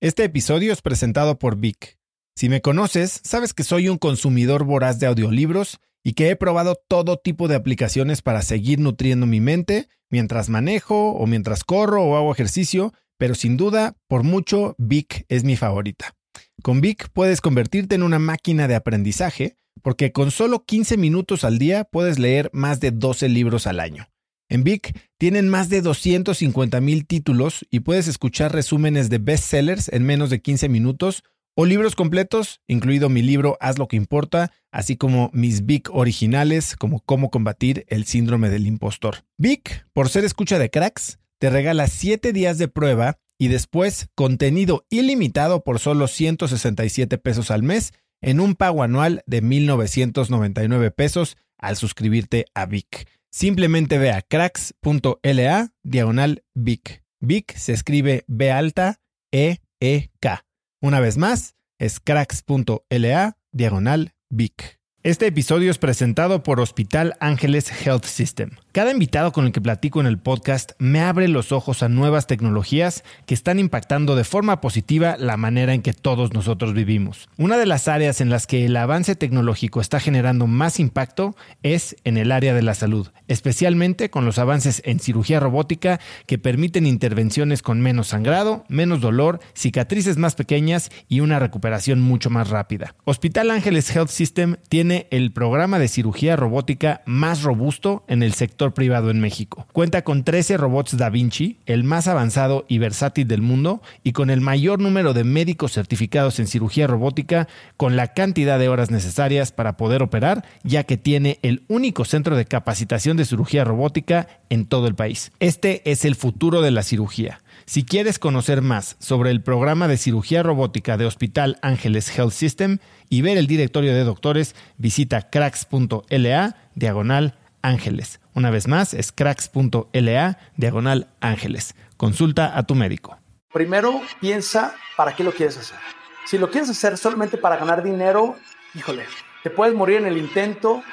Este episodio es presentado por Vic. Si me conoces, sabes que soy un consumidor voraz de audiolibros y que he probado todo tipo de aplicaciones para seguir nutriendo mi mente mientras manejo o mientras corro o hago ejercicio, pero sin duda, por mucho, Vic es mi favorita. Con Vic puedes convertirte en una máquina de aprendizaje porque con solo 15 minutos al día puedes leer más de 12 libros al año. En Vic tienen más de 250 mil títulos y puedes escuchar resúmenes de bestsellers en menos de 15 minutos o libros completos, incluido mi libro Haz lo que importa, así como mis Vic originales como Cómo combatir el síndrome del impostor. Vic, por ser escucha de cracks, te regala 7 días de prueba y después contenido ilimitado por solo 167 pesos al mes en un pago anual de 1.999 pesos al suscribirte a Vic. Simplemente ve a cracks.la diagonal Vic. Vic se escribe B alta E E K. Una vez más, es cracks.la diagonal Vic. Este episodio es presentado por Hospital Ángeles Health System. Cada invitado con el que platico en el podcast me abre los ojos a nuevas tecnologías que están impactando de forma positiva la manera en que todos nosotros vivimos. Una de las áreas en las que el avance tecnológico está generando más impacto es en el área de la salud, especialmente con los avances en cirugía robótica que permiten intervenciones con menos sangrado, menos dolor, cicatrices más pequeñas y una recuperación mucho más rápida. Hospital Ángeles Health System tiene el programa de cirugía robótica más robusto en el sector privado en México. Cuenta con 13 robots Da Vinci, el más avanzado y versátil del mundo, y con el mayor número de médicos certificados en cirugía robótica, con la cantidad de horas necesarias para poder operar, ya que tiene el único centro de capacitación de cirugía robótica en todo el país. Este es el futuro de la cirugía. Si quieres conocer más sobre el programa de cirugía robótica de Hospital Ángeles Health System y ver el directorio de doctores, visita cracks.la diagonal ángeles. Una vez más, es cracks.la diagonal ángeles. Consulta a tu médico. Primero piensa para qué lo quieres hacer. Si lo quieres hacer solamente para ganar dinero, híjole, te puedes morir en el intento,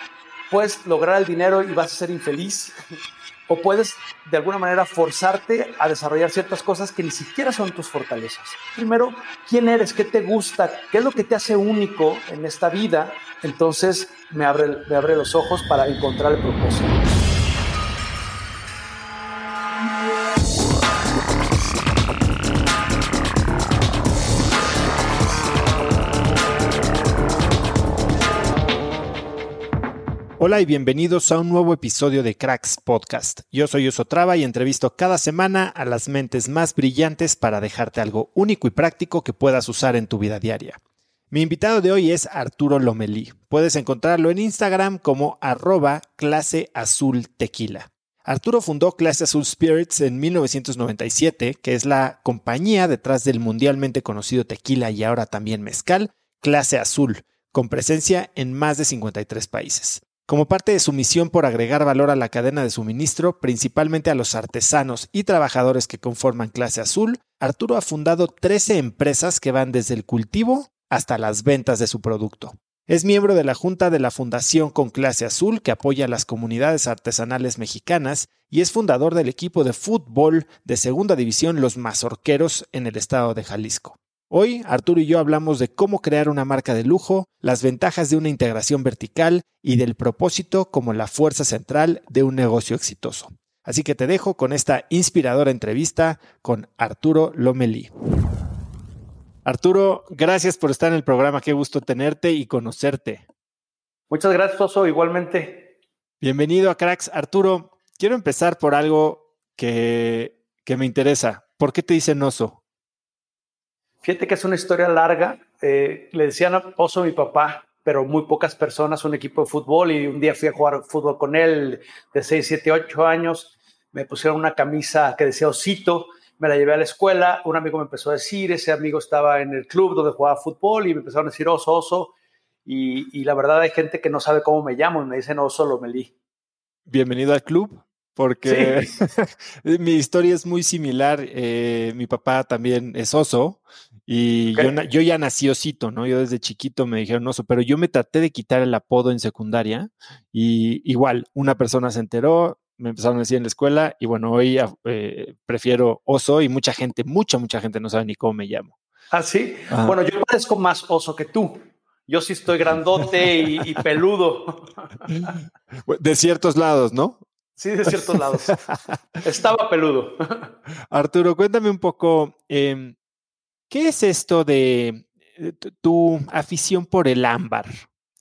puedes lograr el dinero y vas a ser infeliz, o puedes de alguna manera forzarte a desarrollar ciertas cosas que ni siquiera son tus fortalezas. Primero, ¿quién eres? ¿Qué te gusta? ¿Qué es lo que te hace único en esta vida? Entonces me abre, me abre los ojos para encontrar el propósito. Hola y bienvenidos a un nuevo episodio de Cracks Podcast. Yo soy Traba y entrevisto cada semana a las mentes más brillantes para dejarte algo único y práctico que puedas usar en tu vida diaria. Mi invitado de hoy es Arturo Lomelí. Puedes encontrarlo en Instagram como arroba clase azul tequila. Arturo fundó Clase Azul Spirits en 1997, que es la compañía detrás del mundialmente conocido tequila y ahora también mezcal, Clase Azul, con presencia en más de 53 países. Como parte de su misión por agregar valor a la cadena de suministro, principalmente a los artesanos y trabajadores que conforman clase azul, Arturo ha fundado 13 empresas que van desde el cultivo hasta las ventas de su producto. Es miembro de la Junta de la Fundación con Clase Azul que apoya a las comunidades artesanales mexicanas y es fundador del equipo de fútbol de Segunda División Los Mazorqueros en el estado de Jalisco. Hoy, Arturo y yo hablamos de cómo crear una marca de lujo, las ventajas de una integración vertical y del propósito como la fuerza central de un negocio exitoso. Así que te dejo con esta inspiradora entrevista con Arturo Lomelí. Arturo, gracias por estar en el programa. Qué gusto tenerte y conocerte. Muchas gracias, Oso, igualmente. Bienvenido a Cracks. Arturo, quiero empezar por algo que, que me interesa. ¿Por qué te dicen oso? Fíjate que es una historia larga. Eh, le decían oso a mi papá, pero muy pocas personas, un equipo de fútbol, y un día fui a jugar fútbol con él de 6, 7, 8 años. Me pusieron una camisa que decía osito, me la llevé a la escuela, un amigo me empezó a decir, ese amigo estaba en el club donde jugaba fútbol y me empezaron a decir oso, oso, y, la verdad hay gente que no sabe cómo me llamo y me dicen oso Lomelí. Bienvenido al club porque mi historia es muy similar. Eh, mi papá también es oso y yo, yo, ya nací osito, ¿no? Yo desde chiquito me dijeron oso, pero yo me traté de quitar el apodo en secundaria y igual una persona se enteró, me empezaron a decir en la escuela y bueno, hoy eh, prefiero oso y mucha gente, mucha, mucha gente no sabe ni cómo me llamo. ¿Ah, sí? Bueno, yo parezco más oso que tú. Yo sí estoy grandote y, peludo. De ciertos lados, ¿no? Sí, de ciertos lados. Estaba peludo. Arturo, cuéntame un poco, em, ¿qué es esto de eh, tu afición por el ámbar?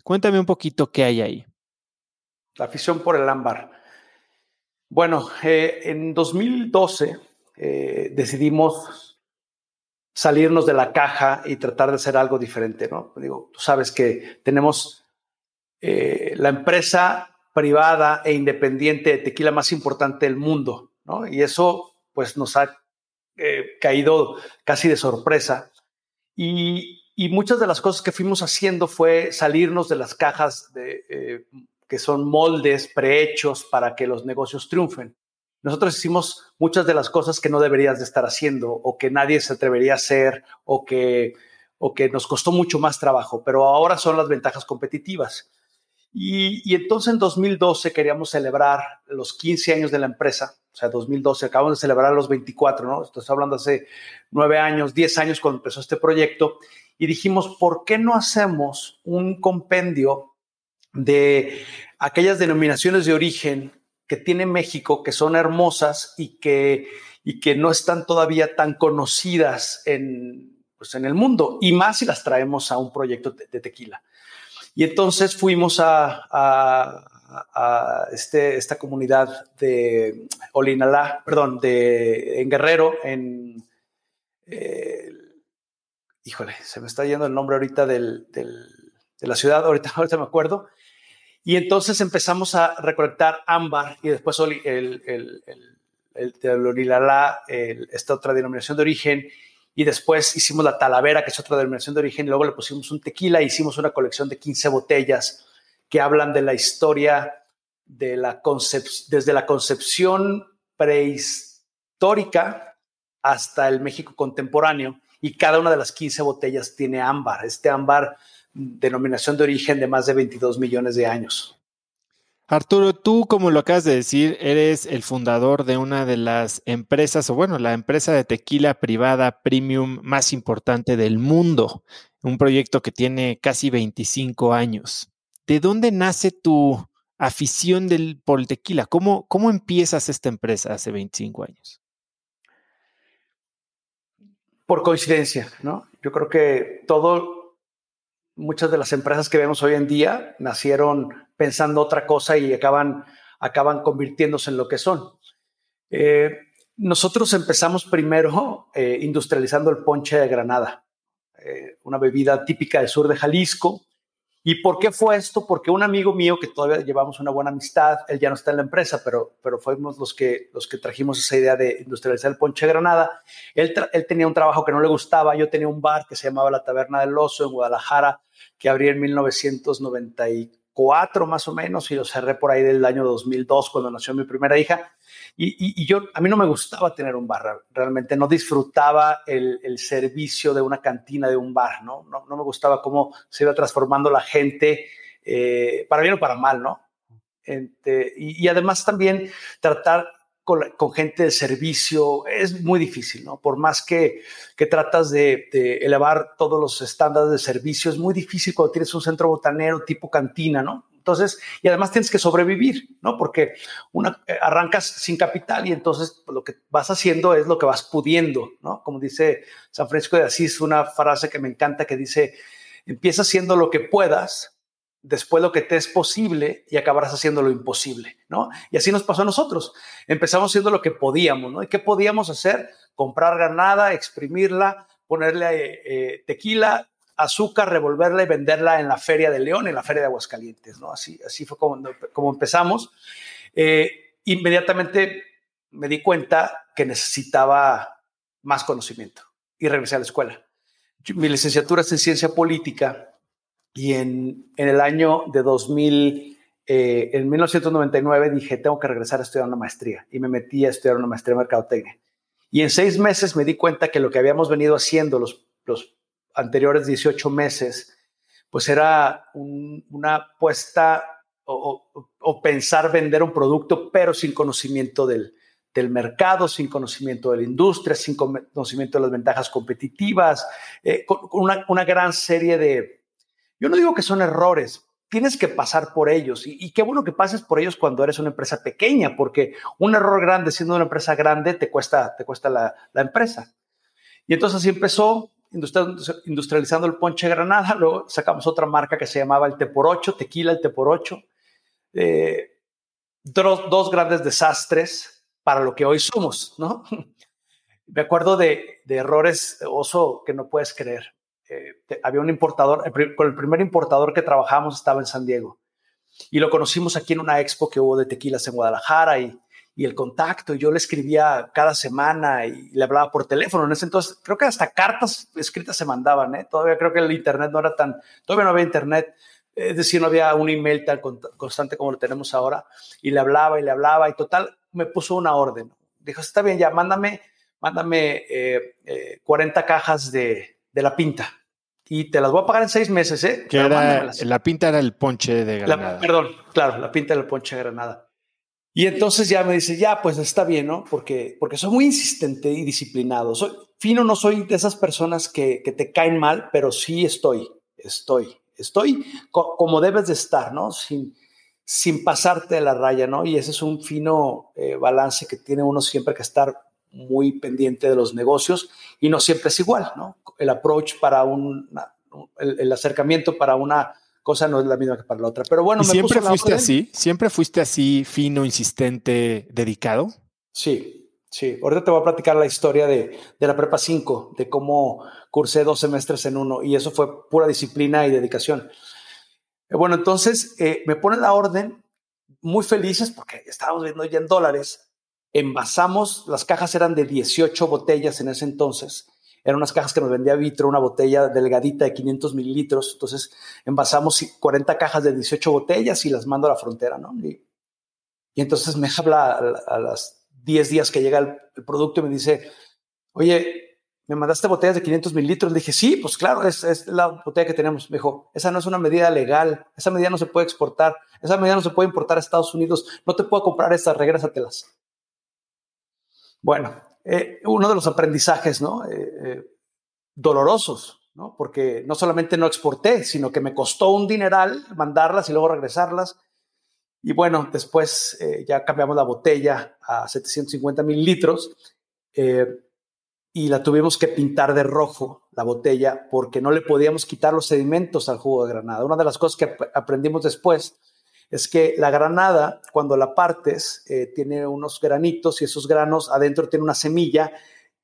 Cuéntame un poquito qué hay ahí. La afición por el ámbar. Bueno, eh, en 2012 eh, decidimos salirnos de la caja y tratar de hacer algo diferente, ¿no? Digo, tú sabes que tenemos eh, la empresa privada e independiente de tequila más importante del mundo, ¿no? Y eso, pues, nos ha eh, caído casi de sorpresa. Y, muchas de las cosas que fuimos haciendo fue salirnos de las cajas de, eh, que son moldes prehechos para que los negocios triunfen. Nosotros hicimos muchas de las cosas que no deberías de estar haciendo o que nadie se atrevería a hacer o que, o que nos costó mucho más trabajo, pero ahora son las ventajas competitivas. Y, entonces en 2012 queríamos celebrar los 15 años de la empresa, o sea, 2012, acabamos de celebrar los 24, ¿no? Estoy hablando hace 9 años, 10 años cuando empezó este proyecto, y dijimos, ¿por qué no hacemos un compendio de aquellas denominaciones de origen que tiene México, que son hermosas y que, y que no están todavía tan conocidas en, pues en el mundo, y más si las traemos a un proyecto de, tequila. Y entonces fuimos a, este, esta comunidad de Olinalá, perdón, de, en Guerrero, en... Eh, híjole, se me está yendo el nombre ahorita de la ciudad, ahorita, me acuerdo, y entonces empezamos a recolectar ámbar y después el, el, el, el, esta otra denominación de origen. Y después hicimos la talavera, que es otra denominación de origen, y luego le pusimos un tequila. E hicimos una colección de 15 botellas que hablan de la historia de la desde la concepción prehistórica hasta el México contemporáneo. Y cada una de las 15 botellas tiene ámbar. Este ámbar denominación de origen de más de 22 millones de años. Arturo, tú, como lo acabas de decir, eres el fundador de una de las empresas, o bueno, la empresa de tequila privada premium más importante del mundo, un proyecto que tiene casi 25 años. ¿De dónde nace tu afición del, por el tequila? ¿Cómo, ¿Cómo empiezas esta empresa hace 25 años? Por coincidencia, ¿no? Yo creo que todo muchas de las empresas que vemos hoy en día nacieron pensando otra cosa y acaban, acaban convirtiéndose en lo que son. Eh, nosotros empezamos primero eh, industrializando el ponche de Granada, eh, una bebida típica del sur de Jalisco, ¿Y por qué fue esto? Porque un amigo mío que todavía llevamos una buena amistad, él ya no está en la empresa, pero, pero fuimos los que, los que trajimos esa idea de industrializar el ponche Granada. Él, él tenía un trabajo que no le gustaba, yo tenía un bar que se llamaba La Taberna del Oso en Guadalajara, que abrí en 1994 más o menos y lo cerré por ahí del año 2002 cuando nació mi primera hija. Y, yo, a mí no me gustaba tener un bar, realmente no disfrutaba el, servicio de una cantina de un bar, ¿no? No, me gustaba cómo se iba transformando la gente, eh, para bien o para mal, ¿no? y, además también tratar con, gente de servicio es muy difícil, ¿no? Por más que, que tratas de, elevar todos los estándares de servicio, es muy difícil cuando tienes un centro botanero tipo cantina, ¿no? Entonces, y además tienes que sobrevivir, ¿no? Porque eh, arrancas sin capital y entonces pues, lo que vas haciendo es lo que vas pudiendo, ¿no? Como dice San Francisco de Asís, una frase que me encanta que dice, empieza haciendo lo que puedas, después lo que te es posible y acabarás haciendo lo imposible, ¿no? Y así nos pasó a nosotros. Empezamos haciendo lo que podíamos, ¿no? ¿Y qué podíamos hacer? Comprar ganada, exprimirla, ponerle eh, eh, tequila, azúcar, revolverla y venderla en la Feria de León, en la Feria de Aguascalientes, ¿no? Así, así fue como, como empezamos. Eh, inmediatamente me di cuenta que necesitaba más conocimiento y regresé a la escuela. Mi licenciatura es en ciencia política y en, en el año de 2000, eh, en 1999 dije, tengo que regresar a estudiar una maestría y me metí a estudiar una maestría en mercadotecnia. Y en seis meses me di cuenta que lo que habíamos venido haciendo los, los anteriores 18 meses, pues era una apuesta o, pensar vender un producto, pero sin conocimiento del, del mercado, sin conocimiento de la industria, sin conocimiento de las ventajas competitivas, eh, con, una, una, gran serie de, yo no digo que son errores, tienes que pasar por ellos y, qué bueno que pases por ellos cuando eres una empresa pequeña, porque un error grande siendo una empresa grande te cuesta, te cuesta la, la empresa. Y entonces así empezó industrializando el ponche granada, luego sacamos otra marca que se llamaba el T por 8, tequila el T por 8. Eh, dos, dos grandes desastres, para lo que hoy somos, ¿no? Me acuerdo de, errores, oso, que no puedes creer. Eh, había un importador, con el primer importador que trabajamos estaba en San Diego y lo conocimos aquí en una expo que hubo de tequilas en Guadalajara y, y el contacto. Yo le escribía cada semana y le hablaba por teléfono. En ese entonces, creo que hasta cartas escritas se mandaban, ¿eh? Todavía creo que el Internet no era tan, todavía no había Internet. Es decir, no había un email tan constante como lo tenemos ahora. Y le hablaba y le hablaba y total, me puso una orden. Dijo, está bien, ya, mándame, mándame 40 eh, eh, cajas de, de, la pinta. Y te las voy a pagar en seis meses, ¿eh? Que era, la pinta era el ponche de Granada. perdón, claro, la pinta era el ponche de Granada. Y entonces ya me dice, ya, pues está bien, ¿no? Porque, porque soy muy insistente y disciplinado. Soy fino, no soy de esas personas que, que te caen mal, pero sí estoy, estoy, estoy como debes de estar, ¿no? Sin, sin pasarte de la raya, ¿no? Y ese es un fino eh, balance que tiene uno siempre que estar muy pendiente de los negocios y no siempre es igual, ¿no? El approach para un, el, acercamiento para una cosa no es la misma que para la otra. Pero bueno, ¿Y siempre fuiste así, siempre fuiste así fino, insistente, dedicado. Sí, sí. Ahorita te voy a platicar la historia de, de la prepa 5, de cómo cursé dos semestres en uno y eso fue pura disciplina y dedicación. Eh, bueno, entonces eh, me ponen la orden, muy felices porque estábamos viendo ya en dólares. Envasamos, las cajas eran de 18 botellas en ese entonces. Eran unas cajas que nos vendía Vitro, una botella delgadita de 500 mililitros. Entonces envasamos 40 cajas de 18 botellas y las mando a la frontera, ¿no? Y, entonces me habla a, las 10 días que llega el producto y me dice, oye, me mandaste botellas de 500 mililitros. Le dije, sí, pues claro, es, es, la botella que tenemos. Me dijo, esa no es una medida legal, esa medida no se puede exportar, esa medida no se puede importar a Estados Unidos, no te puedo comprar estas, regrésatelas. Bueno, eh, uno de los aprendizajes, ¿no? Eh, eh, dolorosos, ¿no? Porque no solamente no exporté, sino que me costó un dineral mandarlas y luego regresarlas. Y bueno, después ya cambiamos la botella a 750 mililitros y la tuvimos que pintar de rojo, la botella, porque no le podíamos quitar los sedimentos al jugo de granada. Una de las cosas que aprendimos después es que la granada, cuando la partes, eh, tiene unos granitos y esos granos adentro tiene una semilla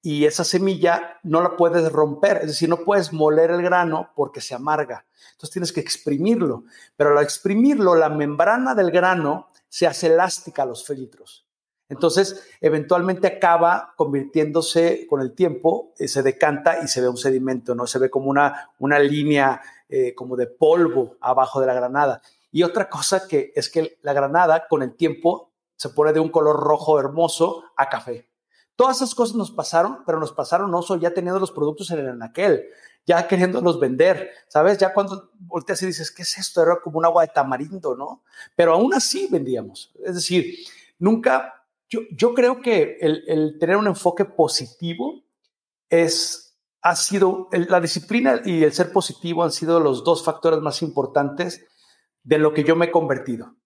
y esa semilla no la puedes romper, es decir, no puedes moler el grano porque se amarga. Entonces tienes que exprimirlo, pero al exprimirlo, la membrana del grano se hace elástica a los filtros. Entonces, eventualmente acaba convirtiéndose con el tiempo, eh, se decanta y se ve un sedimento, ¿no? Se ve como una, una línea eh, como de polvo abajo de la granada. Y otra cosa que es que la granada con el tiempo se pone de un color rojo hermoso a café. Todas esas cosas nos pasaron, pero nos pasaron no solo ya teniendo los productos en el anaquel, ya queriéndolos vender, ¿sabes? Ya cuando volteas y dices, ¿qué es esto? Era como un agua de tamarindo, ¿no? Pero aún así vendíamos. Es decir, nunca yo, creo que el, tener un enfoque positivo es, ha sido, la disciplina y el ser positivo han sido los dos factores más importantes de lo que yo me he convertido.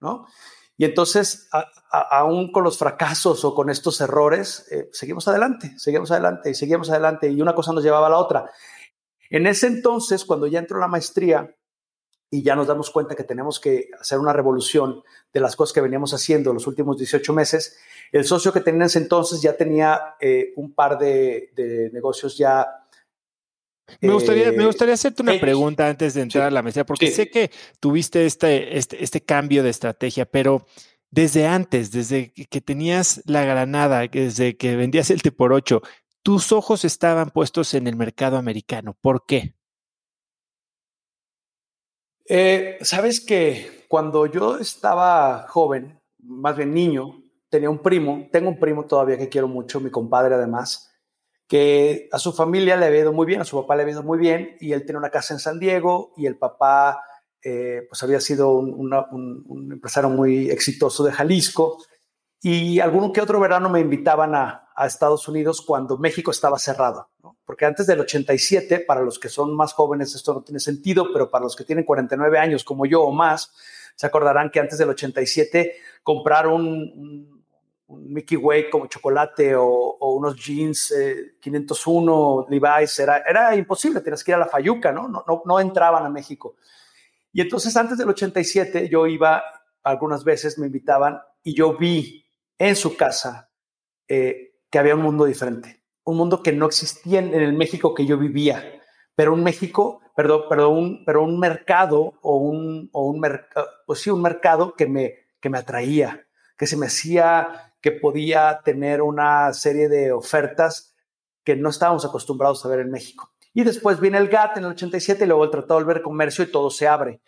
¿no? Y entonces, aún con los fracasos o con estos errores, eh, seguimos adelante, seguimos adelante y seguimos adelante y una cosa nos llevaba a la otra. En ese entonces, cuando ya entró la maestría, y ya nos damos cuenta que tenemos que hacer una revolución de las cosas que veníamos haciendo los últimos 18 meses. El socio que tenía ese entonces ya tenía eh, un par de, negocios ya. Me gustaría, me eh, gustaría hacerte una pregunta antes de entrar a la mesa, porque sé que tuviste este, este, este cambio de estrategia, pero desde antes, desde que tenías la granada, desde que vendías el T por 8, tus ojos estaban puestos en el mercado americano. ¿Por qué? Eh, Sabes que cuando yo estaba joven, más bien niño, tenía un primo, tengo un primo todavía que quiero mucho, mi compadre además, que a su familia le había ido muy bien, a su papá le había ido muy bien, y él tenía una casa en San Diego, y el papá eh, pues había sido un, empresario muy exitoso de Jalisco, y algún que otro verano me invitaban a, Estados Unidos cuando México estaba cerrado, porque antes del 87, para los que son más jóvenes esto no tiene sentido, pero para los que tienen 49 años como yo o más, se acordarán que antes del 87 comprar un, Mickey Way como chocolate o, unos jeans 501 eh, Levi's era, era imposible, tenías que ir a la Fayuca, ¿no? No, ¿no? entraban a México. Y entonces antes del 87 yo iba, algunas veces me invitaban y yo vi en su casa eh, que había un mundo diferente, un mundo que no existía en el México que yo vivía, pero un México, perdón, pero un, pero un mercado o un, o un mercado, pues sí, un mercado que me, que me atraía, que se me hacía que podía tener una serie de ofertas que no estábamos acostumbrados a ver en México. Y después viene el GATT en el 87 y luego el Tratado de Libre Comercio y todo se abre.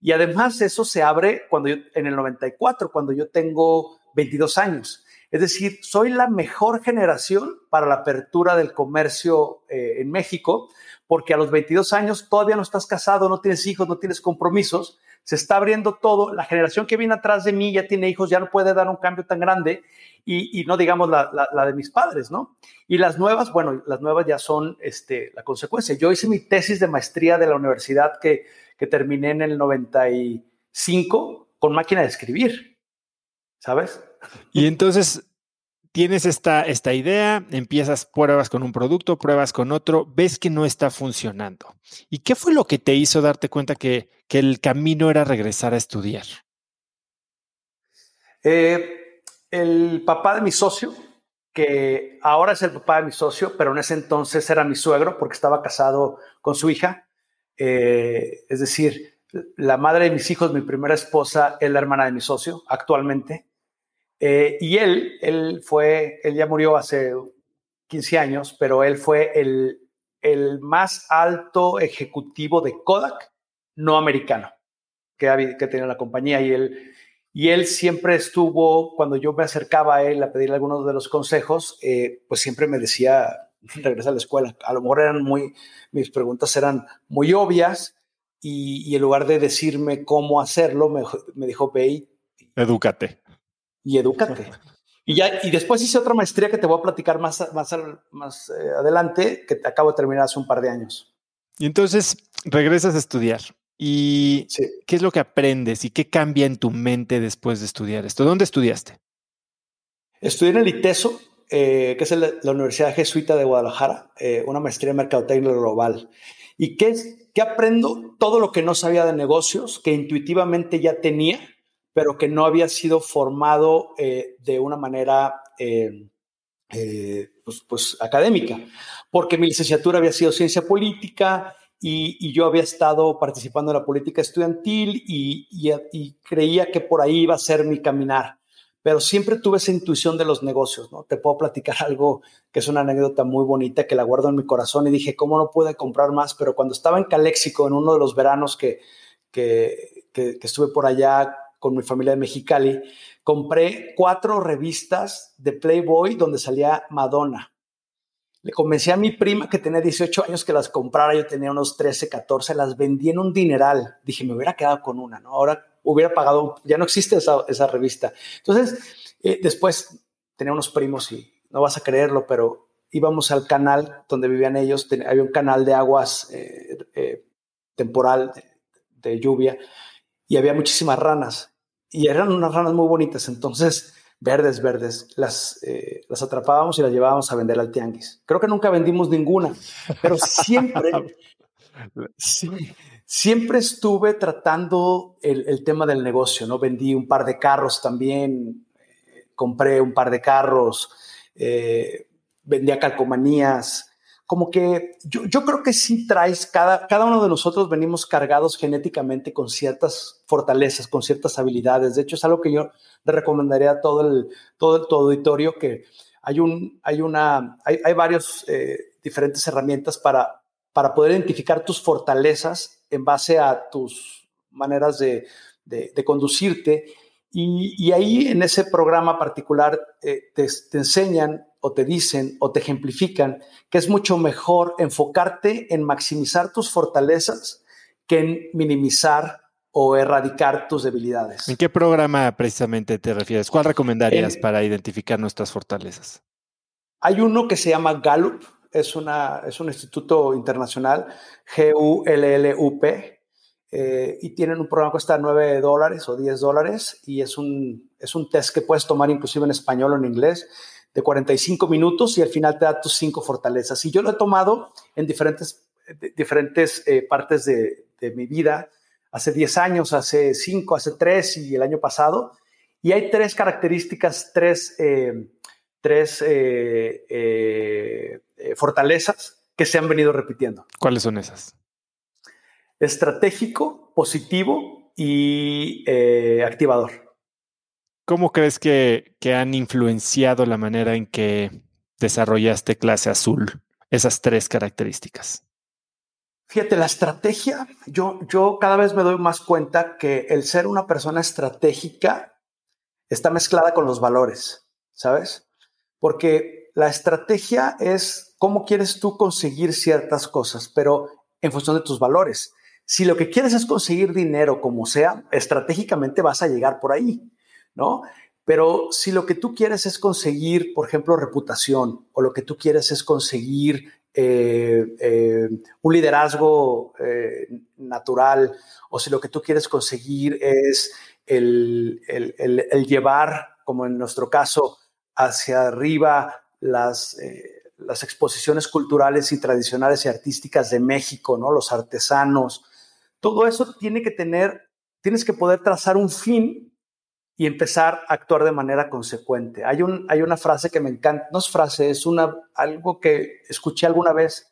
Y además eso se abre cuando yo, en el 94, cuando yo tengo 22 años. Es decir, soy la mejor generación para la apertura del comercio eh, en México, porque a los 22 años todavía no estás casado, no tienes hijos, no tienes compromisos, se está abriendo todo, la generación que viene atrás de mí ya tiene hijos, ya no puede dar un cambio tan grande y, no digamos la, de mis padres, ¿no? Y las nuevas, bueno, las nuevas ya son este, la consecuencia. Yo hice mi tesis de maestría de la universidad que, que terminé en el 95 con máquina de escribir. ¿sabes? Y entonces tienes esta, esta idea, empiezas, pruebas con un producto, pruebas con otro, ves que no está funcionando. ¿Y qué fue lo que te hizo darte cuenta que, que el camino era regresar a estudiar? Eh, el papá de mi socio, que ahora es el papá de mi socio, pero en ese entonces era mi suegro porque estaba casado con su hija. Eh, es decir, la madre de mis hijos, mi primera esposa, es la hermana de mi socio actualmente. Eh, y él, él fue, él ya murió hace 15 años, pero él fue el, el más alto ejecutivo de Kodak no americano que, tenía la compañía y él, y él siempre estuvo, cuando yo me acercaba a él a pedirle algunos de los consejos, eh, pues siempre me decía, regresa a la escuela. A lo mejor eran muy, mis preguntas eran muy obvias y, en lugar de decirme cómo hacerlo, me, me dijo, ve y... Edúcate y edúcate. Y, ya, y después hice otra maestría que te voy a platicar más, más, más eh, adelante, que acabo de terminar hace un par de años. Y entonces regresas a estudiar. ¿Y qué es lo que aprendes y qué cambia en tu mente después de estudiar esto? ¿Dónde estudiaste? Estudié en el ITESO, eh, que es la Universidad Jesuita de Guadalajara, eh, una maestría en Mercadotecnia Global. ¿Y qué, es, qué aprendo? Todo lo que no sabía de negocios, que intuitivamente ya tenía, pero que no había sido formado eh, de una manera eh, eh, pues, pues, académica, porque mi licenciatura había sido ciencia política y, yo había estado participando en la política estudiantil y, y, creía que por ahí iba a ser mi caminar. Pero siempre tuve esa intuición de los negocios, ¿no? Te puedo platicar algo que es una anécdota muy bonita que la guardo en mi corazón y dije, ¿cómo no pude comprar más? Pero cuando estaba en Caléxico, en uno de los veranos que, que, que estuve por allá con mi familia de Mexicali, compré cuatro revistas de Playboy donde salía Madonna. Le convencí a mi prima que tenía 18 años que las comprara, yo tenía unos 13, 14, las vendí en un dineral. Dije, me hubiera quedado con una, ¿no? Ahora hubiera pagado, ya no existe esa, revista. Entonces, eh, después tenía unos primos y no vas a creerlo, pero íbamos al canal donde vivían ellos, había un canal de aguas eh, eh, temporal de lluvia y había muchísimas ranas y eran unas ranas muy bonitas, entonces verdes, verdes, las, eh, las atrapábamos y las llevábamos a vender al tianguis. Creo que nunca vendimos ninguna, pero siempre, siempre estuve tratando el, tema del negocio, ¿no? Vendí un par de carros también, eh, compré un par de carros, eh, vendía calcomanías, como que yo, creo que sí traes, cada, cada uno de nosotros venimos cargados genéticamente con ciertas fortalezas, con ciertas habilidades. De hecho, es algo que yo le recomendaría a todo el, todo el auditorio, que hay, un, hay, una, hay, hay varios eh, diferentes herramientas para, para poder identificar tus fortalezas en base a tus maneras de, de, conducirte. Y, y, ahí en ese programa particular eh, te enseñan o te dicen o te ejemplifican que es mucho mejor enfocarte en maximizar tus fortalezas que en minimizar o erradicar tus debilidades. ¿En qué programa precisamente te refieres? ¿Cuál recomendarías para identificar nuestras fortalezas? Hay uno que se llama Gallup, es, una, es un instituto internacional, G-U-L-L-U-P, eh, y tienen un programa que cuesta 9 dólares o 10 dólares, y es un, es un test que puedes tomar inclusive en español o en inglés, de 45 minutos, y al final te da tus cinco fortalezas. Y yo lo he tomado en diferentes, diferentes eh, partes de, de mi vida, hace 10 años, hace 5, hace 3 y el año pasado. Y hay tres características, tres, eh, tres eh, fortalezas que se han venido repitiendo. ¿Cuáles son esas? Estratégico, positivo y activador. ¿Cómo crees que, que han influenciado la manera en que desarrollaste clase azul? Esas tres características. Fíjate, la estrategia, yo, yo cada vez me doy más cuenta que el ser una persona estratégica está mezclada con los valores, ¿sabes? Porque la estrategia es cómo quieres tú conseguir ciertas cosas, pero en función de tus valores. Si lo que quieres es conseguir dinero como sea, estratégicamente vas a llegar por ahí, ¿no? Pero si lo que tú quieres es conseguir, por ejemplo, reputación, o lo que tú quieres es conseguir eh, eh, un liderazgo eh, natural o si lo que tú quieres conseguir es el, llevar, como en nuestro caso, hacia arriba las, las exposiciones culturales y tradicionales y artísticas de México, ¿no? los artesanos, todo eso tiene que tener, tienes que poder trazar un fin y empezar a actuar de manera consecuente. Hay, un, hay una frase que me encanta, no es frase, es algo que escuché alguna vez,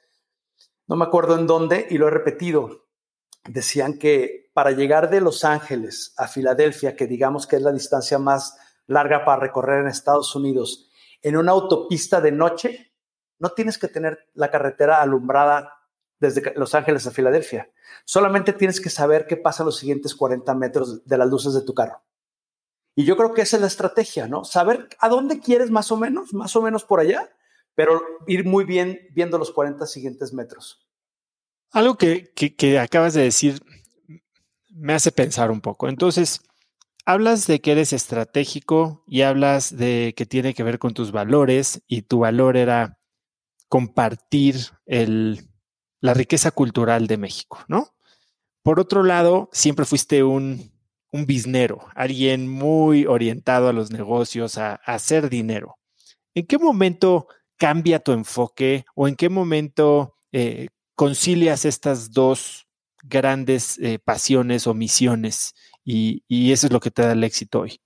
no me acuerdo en dónde, y lo he repetido. Decían que para llegar de Los Ángeles a Filadelfia, que digamos que es la distancia más larga para recorrer en Estados Unidos, en una autopista de noche, no tienes que tener la carretera alumbrada desde Los Ángeles a Filadelfia. Solamente tienes que saber qué pasa los siguientes 40 metros de las luces de tu carro. Y yo creo que esa es la estrategia, ¿no? Saber a dónde quieres más o menos, más o menos por allá, pero ir muy bien viendo los 40 siguientes metros. Algo que, que, acabas de decir me hace pensar un poco. Entonces, hablas de que eres estratégico y hablas de que tiene que ver con tus valores y tu valor era compartir el, la riqueza cultural de México, ¿no? Por otro lado, siempre fuiste un un biznero, alguien muy orientado a los negocios, a, hacer dinero. ¿En qué momento cambia tu enfoque o en qué momento eh, concilias estas dos grandes eh, pasiones o misiones y, eso es lo que te da el éxito hoy?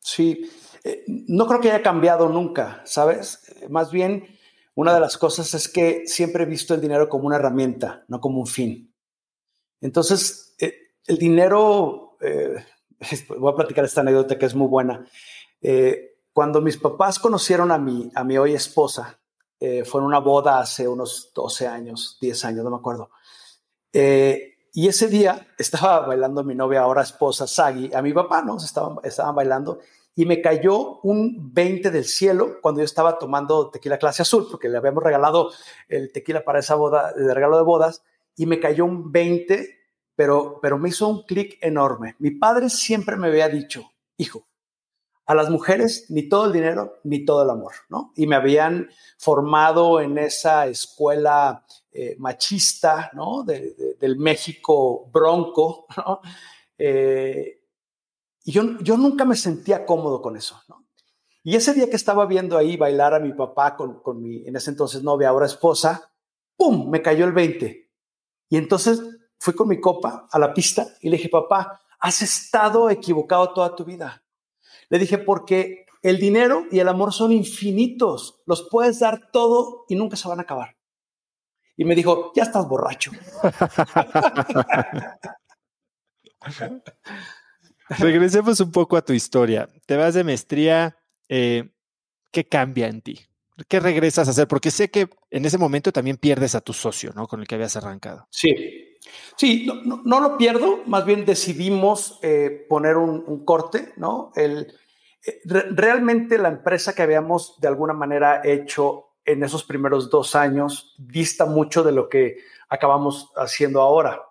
Sí, eh, no creo que haya cambiado nunca, ¿sabes? Más bien, una de las cosas es que siempre he visto el dinero como una herramienta, no como un fin. Entonces, el dinero eh, voy a platicar esta anécdota que es muy buena. Eh, cuando mis papás conocieron a mi, a mi hoy esposa, eh, fue en una boda hace unos 12 años, 10 años, no me acuerdo. y ese día estaba bailando mi novia, ahora esposa, Sagi, a mi papá, ¿no? Estaban, estaban bailando y me cayó un 20 del cielo cuando yo estaba tomando tequila clase azul, porque le habíamos regalado el tequila para esa boda, de regalo de bodas, y me cayó un 20 pero, pero me hizo un clic enorme. Mi padre siempre me había dicho, hijo, a las mujeres ni todo el dinero ni todo el amor, ¿no? Y me habían formado en esa escuela eh, machista, ¿no? del México bronco, ¿no? Eh, y yo, yo nunca me sentía cómodo con eso, ¿no? Y ese día que estaba viendo ahí bailar a mi papá con, con mi, en ese entonces novia, ahora esposa, ¡pum! Me cayó el 20. Y entonces fui con mi copa a la pista y le dije, papá, has estado equivocado toda tu vida. Le dije, porque el dinero y el amor son infinitos, los puedes dar todo y nunca se van a acabar. Y me dijo, ya estás borracho. Regresemos un poco a tu historia. Te vas de maestría, eh, ¿qué cambia en ti? ¿Qué regresas a hacer? Porque sé que en ese momento también pierdes a tu socio, ¿no? Con el que habías arrancado. Sí, Sí, no, lo pierdo, más bien decidimos eh, poner un, corte, ¿no? El, eh, realmente la empresa que habíamos de alguna manera hecho en esos primeros dos años dista mucho de lo que acabamos haciendo ahora.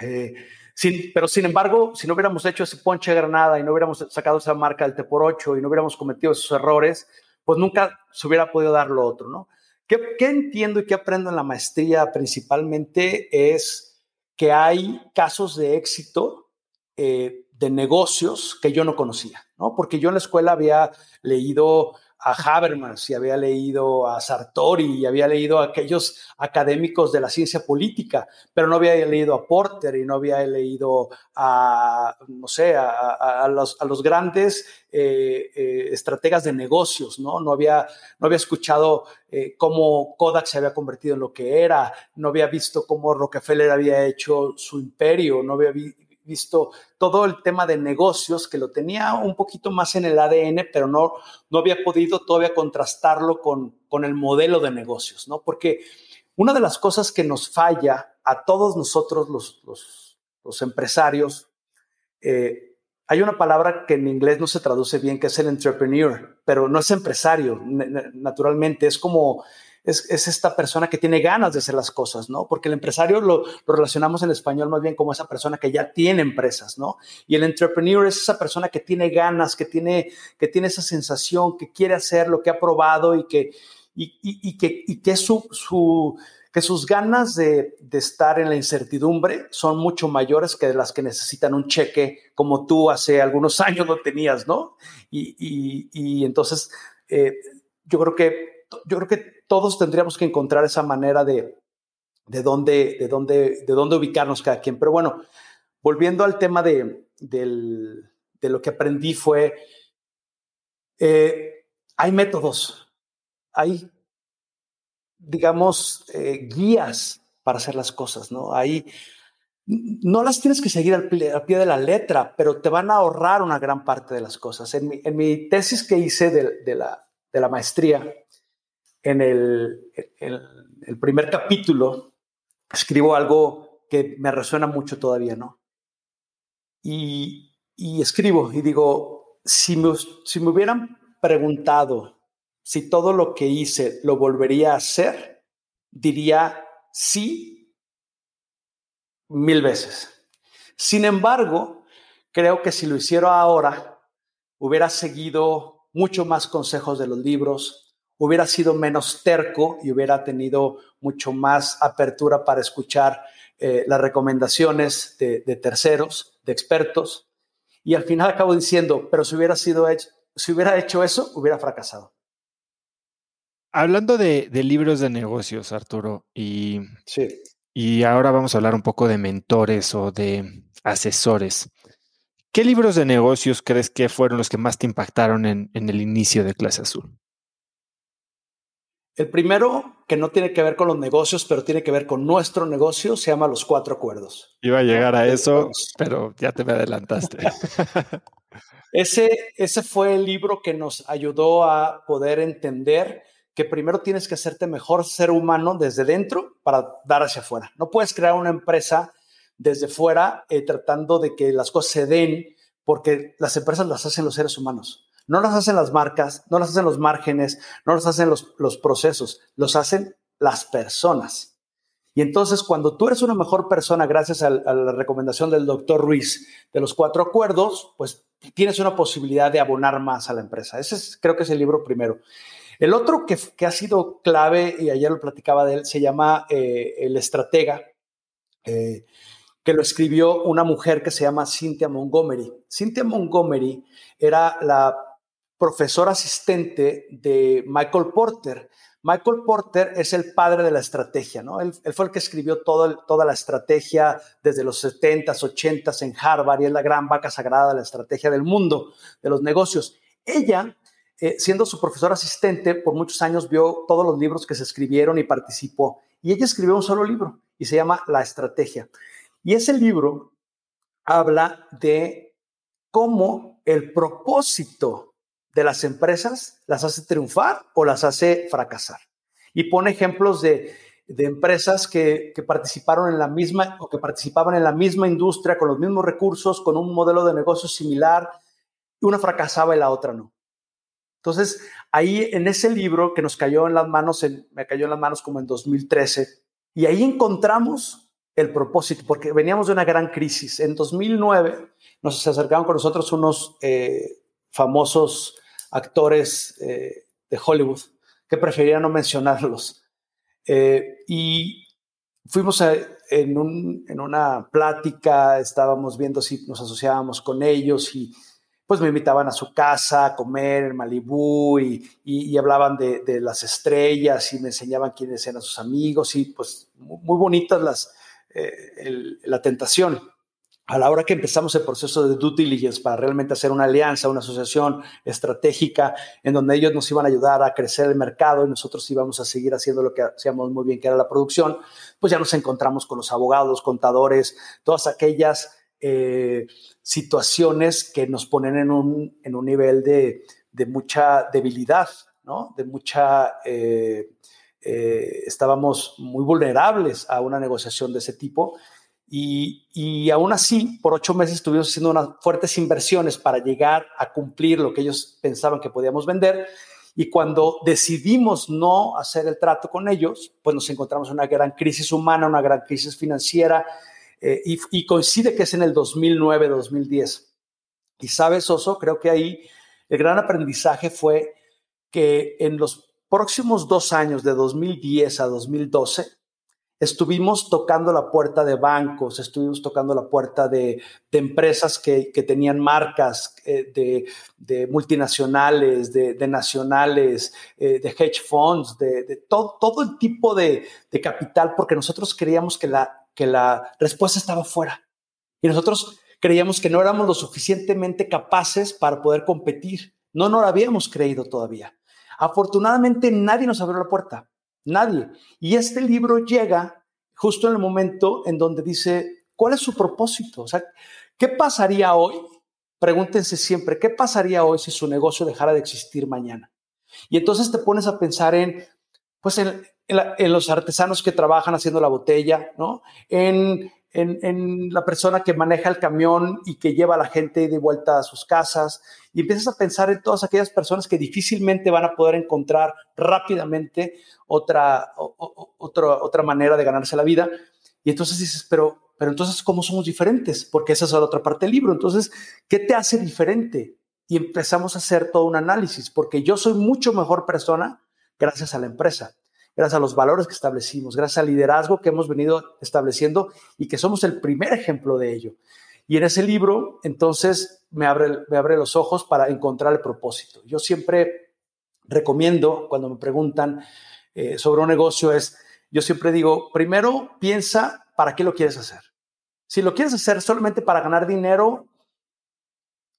Eh, Sin, pero sin embargo, si no hubiéramos hecho ese ponche granada y no hubiéramos sacado esa marca del T por 8 y no hubiéramos cometido esos errores, pues nunca se hubiera podido dar lo otro, ¿no? ¿Qué, qué entiendo y qué aprendo en la maestría principalmente es que hay casos de éxito eh, de negocios que yo no conocía, ¿no? Porque yo en la escuela había leído a Habermas y había leído a Sartori y había leído a aquellos académicos de la ciencia política, pero no había leído a Porter y no había leído a, no sé, a, los, a los, grandes eh, eh, estrategas de negocios, ¿no? No había, no había escuchado eh, cómo Kodak se había convertido en lo que era, no había visto cómo Rockefeller había hecho su imperio, no había visto todo el tema de negocios, que lo tenía un poquito más en el ADN, pero no, no había podido todavía contrastarlo con, con el modelo de negocios, ¿no? Porque una de las cosas que nos falla a todos nosotros, los, los, empresarios, eh, hay una palabra que en inglés no se traduce bien, que es el entrepreneur, pero no es empresario, naturalmente, es como es, esta persona que tiene ganas de hacer las cosas, ¿no? Porque el empresario lo, relacionamos en español más bien como esa persona que ya tiene empresas, ¿no? Y el entrepreneur es esa persona que tiene ganas, que tiene, que tiene esa sensación, que quiere hacer lo que ha probado y que, y, que, y que su, su que sus ganas de, de, estar en la incertidumbre son mucho mayores que las que necesitan un cheque como tú hace algunos años no tenías, ¿no? Y, y entonces, eh, yo creo que yo creo que todos tendríamos que encontrar esa manera de, de, dónde, de, dónde, de dónde ubicarnos cada quien. Pero bueno, volviendo al tema de, de lo que aprendí fue, eh, hay métodos, hay, digamos, eh, guías para hacer las cosas, ¿no? Hay, no las tienes que seguir al pie, de la letra, pero te van a ahorrar una gran parte de las cosas. En mi, en mi tesis que hice de, de, la, de la maestría, en el, primer capítulo escribo algo que me resuena mucho todavía, ¿no? Y, y escribo y digo, si me, si me hubieran preguntado si todo lo que hice lo volvería a hacer, diría sí mil veces. Sin embargo, creo que si lo hiciera ahora, hubiera seguido mucho más consejos de los libros, hubiera sido menos terco y hubiera tenido mucho más apertura para escuchar eh, las recomendaciones de, terceros, de expertos. Y al final acabo diciendo, pero si hubiera, sido hecho, si hubiera hecho eso, hubiera fracasado. Hablando de, libros de negocios, Arturo, y, y ahora vamos a hablar un poco de mentores o de asesores. ¿Qué libros de negocios crees que fueron los que más te impactaron en el inicio de Clase Azul? El primero, que no tiene que ver con los negocios, pero tiene que ver con nuestro negocio, se llama Los Cuatro Acuerdos. Iba a llegar a eso, pero ya te me adelantaste. ese, ese fue el libro que nos ayudó a poder entender que primero tienes que hacerte mejor ser humano desde dentro para dar hacia afuera. No puedes crear una empresa desde fuera eh, tratando de que las cosas se den, porque las empresas las hacen los seres humanos. No las hacen las marcas, no las hacen los márgenes, no las hacen los, procesos, los hacen las personas. Y entonces, cuando tú eres una mejor persona, gracias a, la recomendación del doctor Ruiz de los cuatro acuerdos, pues tienes una posibilidad de abonar más a la empresa. Ese es, creo que es el libro primero. El otro que, que ha sido clave, y ayer lo platicaba de él, se llama eh, El Estratega, eh, que lo escribió una mujer que se llama Cynthia Montgomery. Cynthia Montgomery era la profesor asistente de Michael Porter. Michael Porter es el padre de la estrategia, ¿no? Él, fue el que escribió toda la estrategia desde los 70s, 80s en Harvard y es la gran vaca sagrada de la estrategia del mundo, de los negocios. Ella, eh, siendo su profesor asistente, por muchos años vio todos los libros que se escribieron y participó. Y ella escribió un solo libro y se llama La Estrategia. Y ese libro habla de cómo el propósito de las empresas las hace triunfar o las hace fracasar. Y pone ejemplos de, empresas que, participaron en la misma o que participaban en la misma industria con los mismos recursos, con un modelo de negocio similar, y una fracasaba y la otra no. Entonces, ahí en ese libro que nos cayó en las manos, me cayó en las manos como en 2013, y ahí encontramos el propósito, porque veníamos de una gran crisis. En 2009 nos acercaron con nosotros unos eh, famosos actores eh, de Hollywood que prefería no mencionarlos. Eh, y fuimos en, una plática, estábamos viendo si nos asociábamos con ellos y pues me invitaban a su casa a comer en Malibú y, hablaban de, las estrellas y me enseñaban quiénes eran sus amigos y pues muy, bonitas las, eh, la tentación a la hora que empezamos el proceso de due diligence para realmente hacer una alianza, una asociación estratégica en donde ellos nos iban a ayudar a crecer el mercado y nosotros íbamos a seguir haciendo lo que hacíamos muy bien, que era la producción, pues ya nos encontramos con los abogados, contadores, todas aquellas eh, situaciones que nos ponen en un, en un nivel de, de, mucha debilidad, ¿no? De mucha... Eh, eh, estábamos muy vulnerables a una negociación de ese tipo y, aún así, por ocho meses estuvimos haciendo unas fuertes inversiones para llegar a cumplir lo que ellos pensaban que podíamos vender. Y cuando decidimos no hacer el trato con ellos, pues nos encontramos en una gran crisis humana, una gran crisis financiera, eh, y, coincide que es en el 2009-2010. Y sabes, Oso, creo que ahí el gran aprendizaje fue que en los próximos dos años, de 2010 a 2012, estuvimos tocando la puerta de bancos, estuvimos tocando la puerta de, empresas que, tenían marcas eh, de, multinacionales, de, nacionales, eh, de hedge funds, de, todo, el tipo de, capital, porque nosotros creíamos que la, respuesta estaba fuera. Y nosotros creíamos que no éramos lo suficientemente capaces para poder competir. No nos lo habíamos creído todavía. Afortunadamente nadie nos abrió la puerta. Nadie. Y este libro llega justo en el momento en donde dice, ¿cuál es su propósito? O sea, ¿qué pasaría hoy? Pregúntense siempre, ¿qué pasaría hoy si su negocio dejara de existir mañana? Y entonces te pones a pensar en, pues, en, los artesanos que trabajan haciendo la botella, ¿no? En, en, la persona que maneja el camión y que lleva a la gente de vuelta a sus casas y empiezas a pensar en todas aquellas personas que difícilmente van a poder encontrar rápidamente otra, otra, otra manera de ganarse la vida. Y entonces dices, pero, pero entonces, ¿cómo somos diferentes? Porque esa es la otra parte del libro. Entonces, ¿qué te hace diferente? Y empezamos a hacer todo un análisis, porque yo soy mucho mejor persona gracias a la empresa gracias a los valores que establecimos, gracias al liderazgo que hemos venido estableciendo y que somos el primer ejemplo de ello. Y en ese libro, entonces, me abre, me abre los ojos para encontrar el propósito. Yo siempre recomiendo, cuando me preguntan eh, sobre un negocio, es, yo siempre digo, primero piensa para qué lo quieres hacer. Si lo quieres hacer solamente para ganar dinero,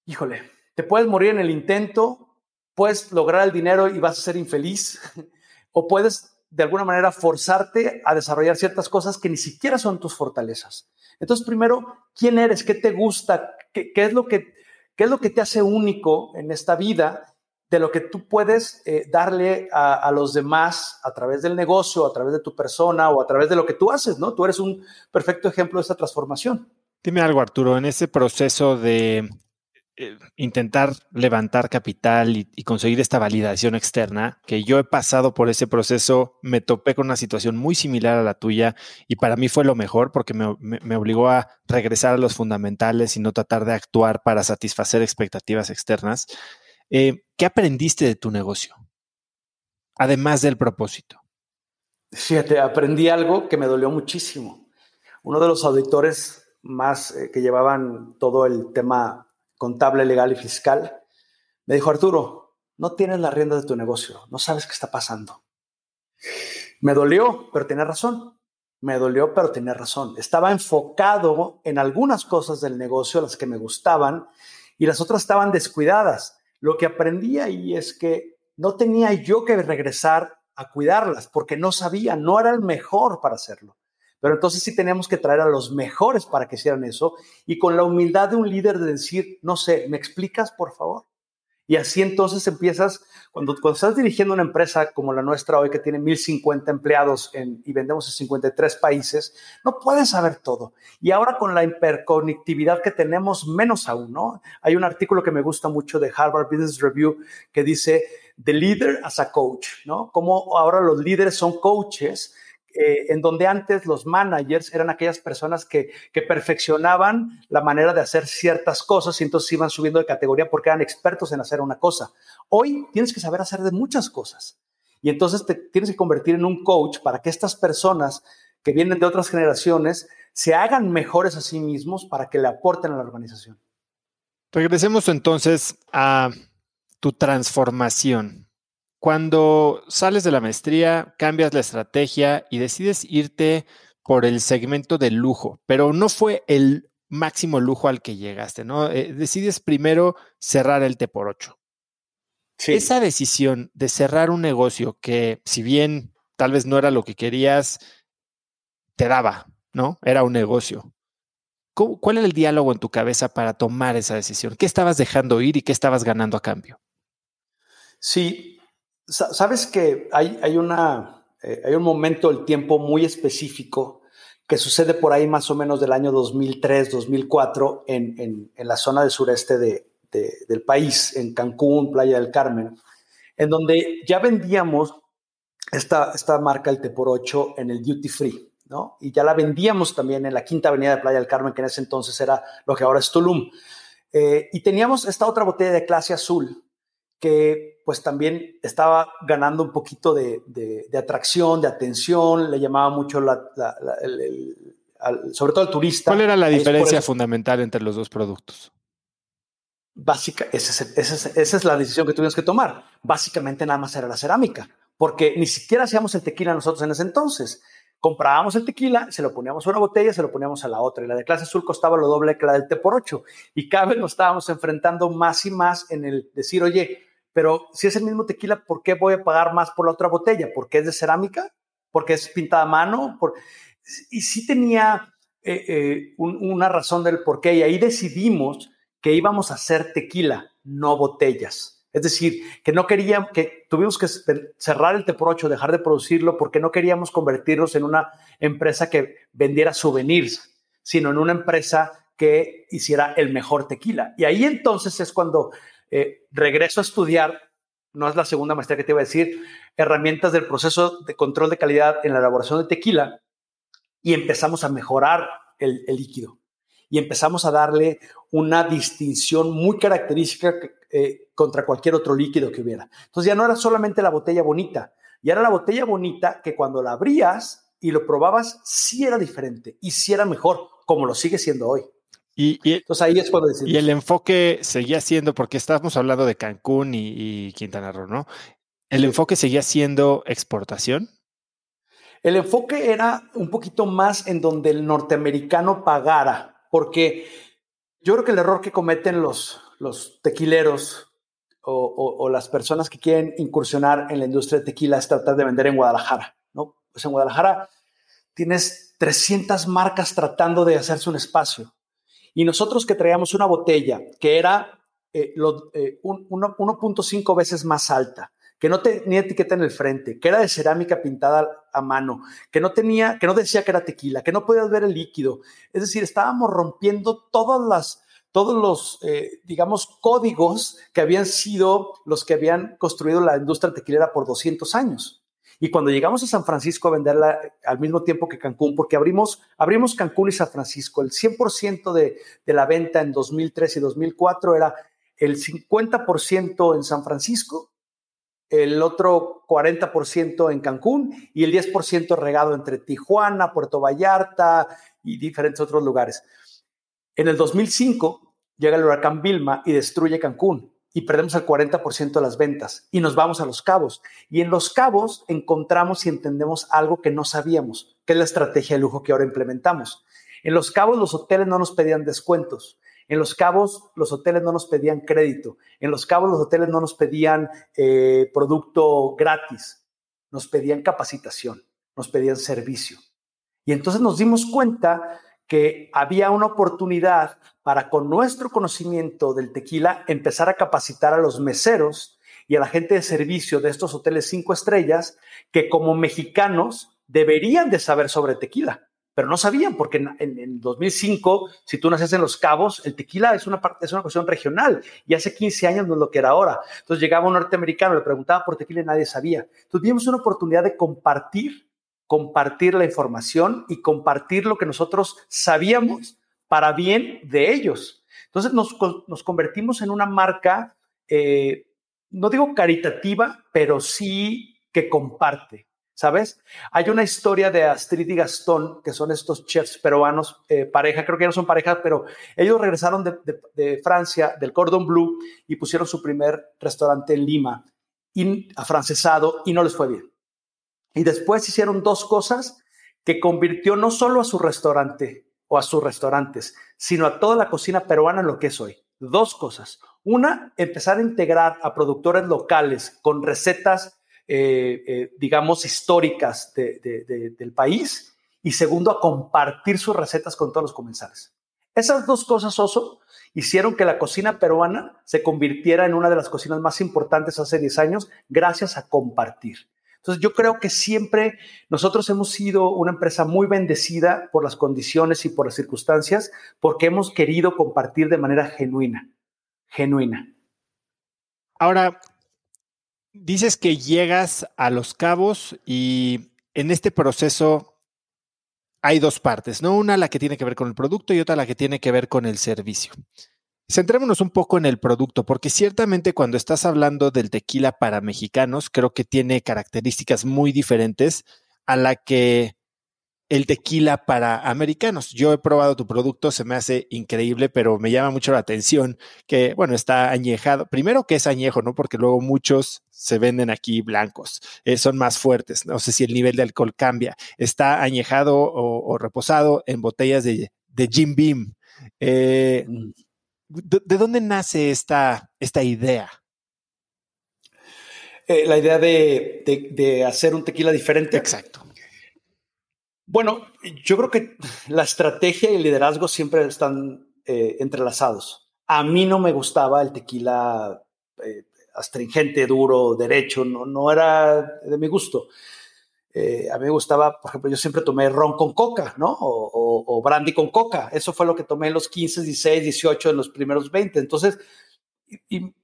híjole, te puedes morir en el intento, puedes lograr el dinero y vas a ser infeliz, o puedes de alguna manera forzarte a desarrollar ciertas cosas que ni siquiera son tus fortalezas. Entonces, primero, ¿quién eres? ¿Qué te gusta? ¿Qué, es, lo que, qué es lo que te hace único en esta vida? De lo que tú puedes eh, darle a, los demás a través del negocio, a través de tu persona o a través de lo que tú haces, ¿no? Tú eres un perfecto ejemplo de esta transformación. Dime algo, Arturo, en ese proceso de eh, intentar levantar capital y, conseguir esta validación externa, que yo he pasado por ese proceso, me topé con una situación muy similar a la tuya y para mí fue lo mejor porque me, obligó a regresar a los fundamentales y no tratar de actuar para satisfacer expectativas externas. Eh, ¿Qué aprendiste de tu negocio? Además del propósito. Fíjate, aprendí algo que me dolió muchísimo. Uno de los auditores más eh, que llevaban todo el tema contable, legal y fiscal, me dijo, Arturo, no tienes la rienda de tu negocio, no sabes qué está pasando. Me dolió, pero tenía razón. Me dolió, pero tenía razón. Estaba enfocado en algunas cosas del negocio, las que me gustaban, y las otras estaban descuidadas. Lo que aprendí ahí es que no tenía yo que regresar a cuidarlas, porque no sabía, no era el mejor para hacerlo. Pero entonces sí tenemos que traer a los mejores para que hicieran eso y con la humildad de un líder de decir, no sé, ¿me explicas, por favor? Y así entonces empiezas, cuando, cuando estás dirigiendo una empresa como la nuestra hoy, que tiene 1050 empleados y vendemos en 53 países, no puedes saber todo. Y ahora con la hiperconectividad que tenemos, menos aún, ¿no? Hay un artículo que me gusta mucho de Harvard Business Review que dice, The Leader as a Coach, ¿no? Como ahora los líderes son coaches eh, en donde antes los managers eran aquellas personas que, que, perfeccionaban la manera de hacer ciertas cosas y entonces iban subiendo de categoría porque eran expertos en hacer una cosa. Hoy tienes que saber hacer de muchas cosas y entonces te tienes que convertir en un coach para que estas personas que vienen de otras generaciones se hagan mejores a sí mismos para que le aporten a la organización. Regresemos entonces a tu transformación. Cuando sales de la maestría, cambias la estrategia y decides irte por el segmento de lujo, pero no fue el máximo lujo al que llegaste, ¿no? Eh, decides primero cerrar el T por 8. Esa decisión de cerrar un negocio que, si bien tal vez no era lo que querías, te daba, ¿no? Era un negocio. ¿Cuál era el diálogo en tu cabeza para tomar esa decisión? ¿Qué estabas dejando ir y qué estabas ganando a cambio? Sí, sabes que hay, hay, una, eh, hay un momento del tiempo muy específico que sucede por ahí más o menos del año 2003, 2004 en, en, la zona del sureste de, del país, en Cancún, Playa del Carmen, en donde ya vendíamos esta, esta marca, el T por 8, en el duty free, ¿no? Y ya la vendíamos también en la quinta avenida de Playa del Carmen, que en ese entonces era lo que ahora es Tulum. Eh, y teníamos esta otra botella de clase azul, que pues también estaba ganando un poquito de, atracción, de atención, le llamaba mucho la, sobre todo al turista. ¿Cuál era la diferencia fundamental entre los dos productos? Básica, esa es, la decisión que tuvimos que tomar. Básicamente nada más era la cerámica, porque ni siquiera hacíamos el tequila nosotros en ese entonces. Comprábamos el tequila, se lo poníamos a una botella, se lo poníamos a la otra. Y la de clase azul costaba lo doble que la del T por 8. Y cada vez nos estábamos enfrentando más y más en el decir, oye, pero si es el mismo tequila, ¿por qué voy a pagar más por la otra botella? ¿Porque es de cerámica? ¿Porque es pintada a mano? Y sí tenía eh, eh, una razón del por qué. Y ahí decidimos que íbamos a hacer tequila, no botellas. Es decir, que no queríamos, que tuvimos que cerrar el T8, dejar de producirlo porque no queríamos convertirnos en una empresa que vendiera souvenirs, sino en una empresa que hiciera el mejor tequila. Y ahí entonces es cuando eh, regreso a estudiar, no es la segunda maestría que te iba a decir, herramientas del proceso de control de calidad en la elaboración de tequila y empezamos a mejorar el, líquido y empezamos a darle una distinción muy característica eh, contra cualquier otro líquido que hubiera. Entonces ya no era solamente la botella bonita, ya era la botella bonita que cuando la abrías y lo probabas, sí era diferente y sí era mejor, como lo sigue siendo hoy. Y, Entonces ahí es cuando Y el enfoque seguía siendo, porque estábamos hablando de Cancún y, Quintana Roo, ¿no? ¿El enfoque seguía siendo exportación? El enfoque era un poquito más en donde el norteamericano pagara, porque yo creo que el error que cometen los, los tequileros o, las personas que quieren incursionar en la industria de tequila es tratar de vender en Guadalajara, ¿no? Pues en Guadalajara tienes 300 marcas tratando de hacerse un espacio. Y nosotros que traíamos una botella que era eh, 1.5 eh, veces más alta, que no tenía etiqueta en el frente, que era de cerámica pintada a mano, que no tenía, que no decía que era tequila, que no podías ver el líquido. Es decir, estábamos rompiendo todas las, todos los, eh, digamos, códigos que habían sido los que habían construido la industria tequilera por 200 años. Y cuando llegamos a San Francisco a venderla al mismo tiempo que Cancún, porque abrimos, abrimos Cancún y San Francisco, el 100% de, de la venta en 2003 y 2004 era el 50% en San Francisco, el otro 40% en Cancún y el 10% regado entre Tijuana, Puerto Vallarta y diferentes otros lugares. En el 2005 llega el huracán Vilma y destruye Cancún y perdemos el 40% de las ventas y nos vamos a los cabos. Y en los cabos encontramos y entendemos algo que no sabíamos, que es la estrategia de lujo que ahora implementamos. En los cabos los hoteles no nos pedían descuentos. En los cabos los hoteles no nos pedían crédito. En los cabos los hoteles no nos pedían eh, producto gratis. Nos pedían capacitación, nos pedían servicio. Y entonces nos dimos cuenta que había una oportunidad para con nuestro conocimiento del tequila empezar a capacitar a los meseros y a la gente de servicio de estos hoteles cinco estrellas que como mexicanos deberían de saber sobre tequila, pero no sabían porque en, 2005, si tú naces en Los Cabos, el tequila es una, es una cuestión regional y hace 15 años no es lo que era ahora. Entonces llegaba un norteamericano, le preguntaba por tequila y nadie sabía. Entonces vimos una oportunidad de compartir compartir la información y compartir lo que nosotros sabíamos para bien de ellos. Entonces nos, convertimos en una marca, eh, no digo caritativa, pero sí que comparte. ¿Sabes? Hay una historia de Astrid y Gastón, que son estos chefs peruanos, eh, pareja, creo que no son pareja, pero ellos regresaron de, Francia, del Cordon Bleu, y pusieron su primer restaurante en Lima, afrancesado, y no les fue bien. Y después hicieron dos cosas que convirtió no solo a su restaurante o a sus restaurantes, sino a toda la cocina peruana en lo que es hoy. Dos cosas. Una, empezar a integrar a productores locales con recetas eh, eh, digamos, históricas del país y segundo, a compartir sus recetas con todos los comensales. Esas dos cosas, Oso, hicieron que la cocina peruana se convirtiera en una de las cocinas más importantes hace 10 años gracias a compartir. Entonces yo creo que siempre nosotros hemos sido una empresa muy bendecida por las condiciones y por las circunstancias porque hemos querido compartir de manera genuina, genuina. Ahora, dices que llegas a Los Cabos y en este proceso hay dos partes, ¿no? Una la que tiene que ver con el producto y otra la que tiene que ver con el servicio. Centrémonos un poco en el producto, porque ciertamente cuando estás hablando del tequila para mexicanos, creo que tiene características muy diferentes a la que el tequila para americanos. Yo he probado tu producto, se me hace increíble, pero me llama mucho la atención que, bueno, está añejado. Primero que es añejo, ¿no? Porque luego muchos se venden aquí blancos, eh, son más fuertes. No sé si el nivel de alcohol cambia. Está añejado o, reposado en botellas de, Jim Beam. Eh, de, dónde nace esta, esta idea? Eh, la idea de, de hacer un tequila diferente. Exacto. Bueno, yo creo que la estrategia y el liderazgo siempre están eh, entrelazados. A mí no me gustaba el tequila eh, astringente, duro, derecho, no, no era de mi gusto. Eh, a mí me gustaba, por ejemplo, yo siempre tomé ron con coca, ¿no? O, brandy con coca. Eso fue lo que tomé en los 15, 16, 18, en los primeros 20. Entonces,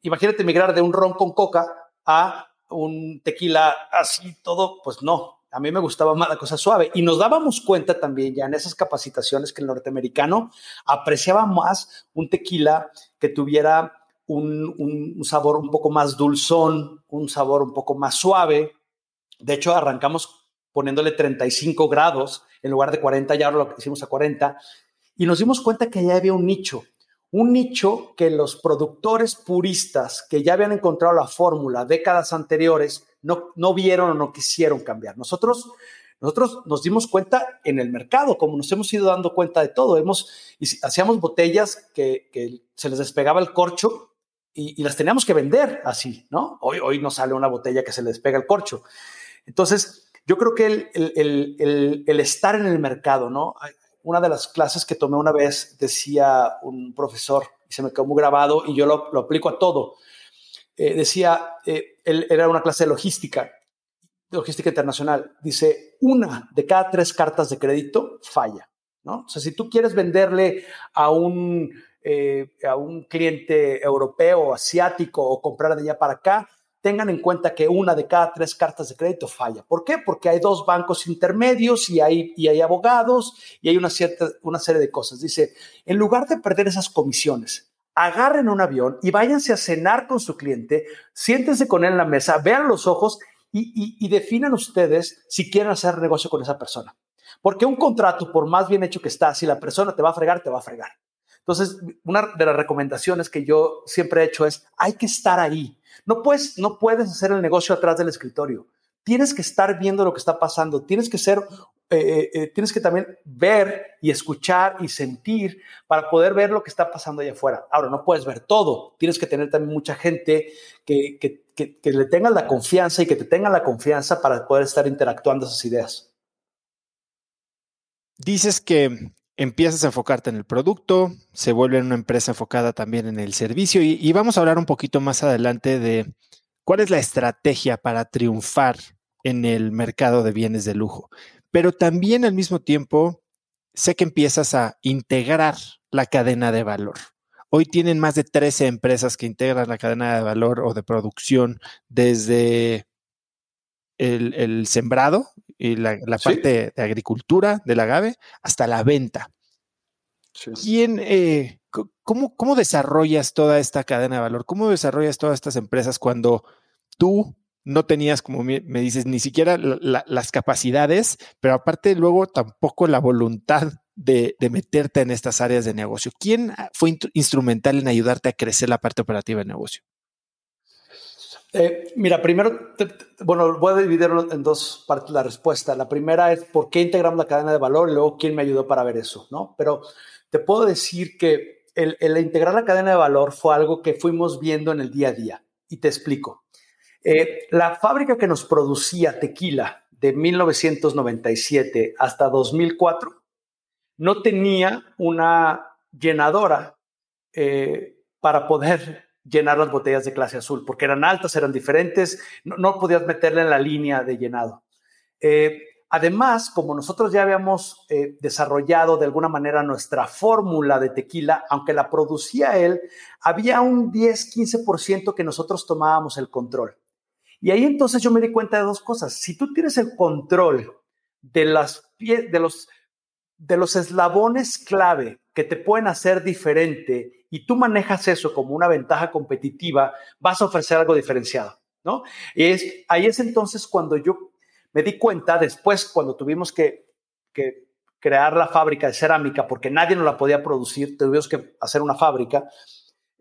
imagínate migrar de un ron con coca a un tequila así, todo, pues no, a mí me gustaba más la cosa suave. Y nos dábamos cuenta también ya en esas capacitaciones que el norteamericano apreciaba más un tequila que tuviera un, sabor un poco más dulzón, un sabor un poco más suave. De hecho, arrancamos poniéndole 35 grados en lugar de 40, ya ahora lo hicimos a 40. Y nos dimos cuenta que ya había un nicho, un nicho que los productores puristas que ya habían encontrado la fórmula décadas anteriores no, no vieron o no quisieron cambiar. Nosotros, nosotros nos dimos cuenta en el mercado, como nos hemos ido dando cuenta de todo. Hemos, hacíamos botellas que, se les despegaba el corcho y, las teníamos que vender así, ¿no? Hoy, hoy nos sale una botella que se le despega el corcho. Entonces, yo creo que el, estar en el mercado, ¿no? Una de las clases que tomé una vez decía un profesor, y se me quedó muy grabado, y yo lo, aplico a todo. Eh, decía, eh, él era una clase de logística, logística internacional. Dice, una de cada tres cartas de crédito falla, ¿no? O sea, si tú quieres venderle a un, eh, a un cliente europeo, asiático o comprar de allá para acá, tengan en cuenta que una de cada tres cartas de crédito falla. ¿Por qué? Porque hay dos bancos intermedios y hay, y hay abogados y hay una, cierta, una serie de cosas. Dice, en lugar de perder esas comisiones, agarren un avión y váyanse a cenar con su cliente, siéntense con él en la mesa, vean los ojos y, definan ustedes si quieren hacer negocio con esa persona. Porque un contrato, por más bien hecho que está, si la persona te va a fregar, te va a fregar. Entonces, una de las recomendaciones que yo siempre he hecho es, hay que estar ahí. No puedes, no puedes hacer el negocio atrás del escritorio. Tienes que estar viendo lo que está pasando. Tienes que ser eh, eh, eh, tienes que también ver y escuchar y sentir para poder ver lo que está pasando allá afuera. Ahora, no puedes ver todo, tienes que tener también mucha gente que, que, que, le tenga la confianza y que te tenga la confianza para poder estar interactuando esas ideas. Dices que empiezas a enfocarte en el producto, se vuelve una empresa enfocada también en el servicio y, y vamos a hablar un poquito más adelante de cuál es la estrategia para triunfar en el mercado de bienes de lujo pero también al mismo tiempo sé que empiezas a integrar la cadena de valor. Hoy tienen más de 13 empresas que integran la cadena de valor o de producción desde el, sembrado, la, parte de agricultura del agave hasta la venta. ¿Quién, eh, cómo, cómo, desarrollas toda esta cadena de valor? ¿Cómo desarrollas todas estas empresas cuando tú no tenías, como me, dices, ni siquiera las capacidades, pero aparte luego tampoco la voluntad de, meterte en estas áreas de negocio? ¿Quién fue instrumental en ayudarte a crecer la parte operativa del negocio? Eh, mira, primero, bueno, voy a dividirlo en dos partes la respuesta. La primera es por qué integramos la cadena de valor y luego quién me ayudó para ver eso, ¿no? Pero te puedo decir que el, integrar la cadena de valor fue algo que fuimos viendo en el día a día. Y te explico. Eh, la fábrica que nos producía tequila de 1997 hasta 2004 no tenía una llenadora eh, para poder llenar las botellas de clase azul, porque eran altas, eran diferentes, no, podías meterla en la línea de llenado. Eh, además, como nosotros ya habíamos eh, desarrollado de alguna manera nuestra fórmula de tequila, aunque la producía él, había un 10-15% que nosotros tomábamos el control. Y ahí entonces yo me di cuenta de dos cosas. Si tú tienes el control de, las, de, los, de los eslabones clave que te pueden hacer diferente y tú manejas eso como una ventaja competitiva, vas a ofrecer algo diferenciado, ¿no? Y es, ahí es entonces cuando yo me di cuenta, después cuando tuvimos que, crear la fábrica de cerámica, porque nadie nos la podía producir, tuvimos que hacer una fábrica.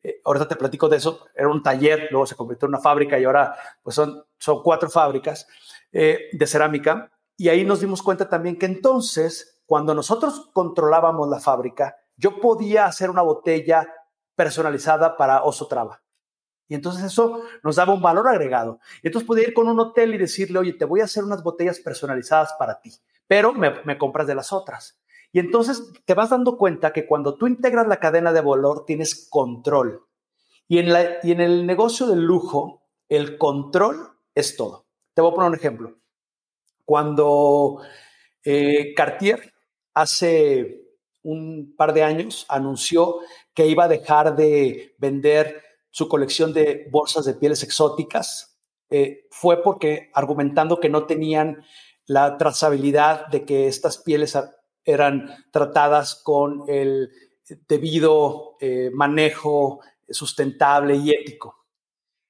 Eh, ahorita te platico de eso, era un taller, luego se convirtió en una fábrica y ahora pues son, son cuatro fábricas eh, de cerámica. Y ahí nos dimos cuenta también que entonces, cuando nosotros controlábamos la fábrica, yo podía hacer una botella personalizada para Oso Traba. Y entonces eso nos daba un valor agregado. Y entonces podía ir con un hotel y decirle, oye, te voy a hacer unas botellas personalizadas para ti, pero me, compras de las otras. Y entonces te vas dando cuenta que cuando tú integras la cadena de valor tienes control. Y en, la, y en el negocio del lujo, el control es todo. Te voy a poner un ejemplo. Cuando eh, Cartier hace un par de años anunció que iba a dejar de vender su colección de bolsas de pieles exóticas, eh, fue porque argumentando que no tenían la trazabilidad de que estas pieles eran tratadas con el debido eh, manejo sustentable y ético.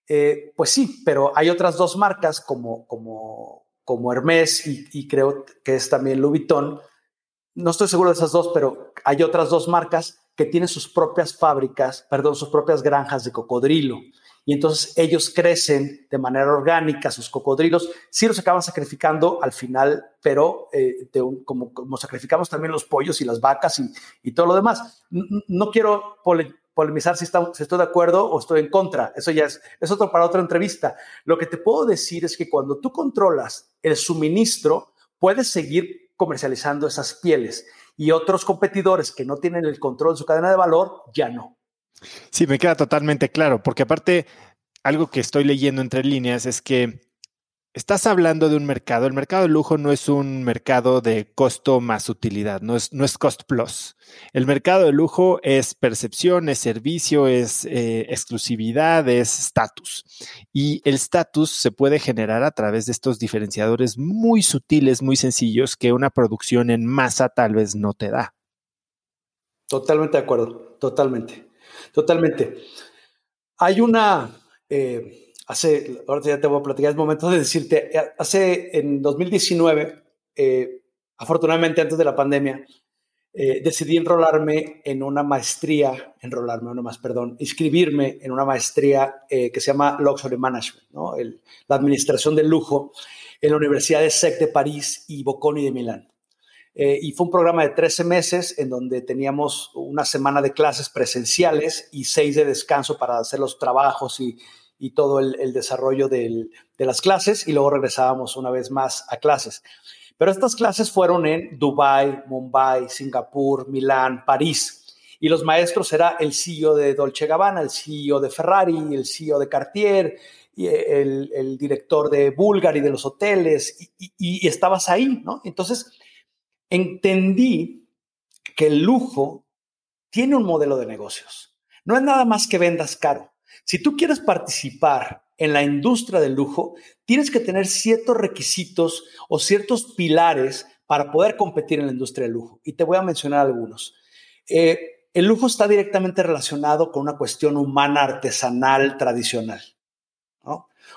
Eh, pues sí, pero hay otras dos marcas como, como, como Hermes y, y creo que es también Louis Vuitton, no estoy seguro de esas dos, pero hay otras dos marcas que tienen sus propias fábricas, perdón, sus propias granjas de cocodrilo. Y entonces ellos crecen de manera orgánica, sus cocodrilos, sí los acaban sacrificando al final, pero eh, como, sacrificamos también los pollos y las vacas y, todo lo demás. No, quiero polemizar si, si, estoy de acuerdo o estoy en contra. Eso ya es, es otro para otra entrevista. Lo que te puedo decir es que cuando tú controlas el suministro, puedes seguir comercializando esas pieles y otros competidores que no tienen el control de su cadena de valor ya no. Sí, me queda totalmente claro, porque aparte, algo que estoy leyendo entre líneas es que Estás hablando de un mercado. El mercado de lujo no es un mercado de costo más utilidad, no es, no es cost plus. El mercado de lujo es percepción, es servicio, es eh, exclusividad, es estatus. Y el estatus se puede generar a través de estos diferenciadores muy sutiles, muy sencillos, que una producción en masa tal vez no te da. Totalmente de acuerdo, totalmente, totalmente. Hay una... Eh, hace, ahora ya te voy a platicar, es momento de decirte, eh, hace en 2019, eh, afortunadamente antes de la pandemia, eh, decidí enrolarme en una maestría, enrolarme, no más, perdón, inscribirme en una maestría que se llama Luxury Management, ¿no? la administración del lujo en la Universidad de SEC de París y Bocconi de Milán. y fue un programa de 13 meses en donde teníamos una semana de clases presenciales y seis de descanso para hacer los trabajos y, y todo el, desarrollo de las clases y luego regresábamos una vez más a clases. Pero estas clases fueron en Dubai, Mumbai, Singapur, Milán, París. Y los maestros era el CEO de Dolce Gabbana, el CEO de Ferrari, el CEO de Cartier, y el, director de Bulgari de los hoteles, y, y estabas ahí, ¿no? Entonces, entendí que el lujo tiene un modelo de negocios. No es nada más que vendas caro. Si tú quieres participar en la industria del lujo, tienes que tener ciertos requisitos o ciertos pilares para poder competir en la industria del lujo. Y te voy a mencionar algunos. Eh, el lujo está directamente relacionado con una cuestión humana, artesanal, tradicional.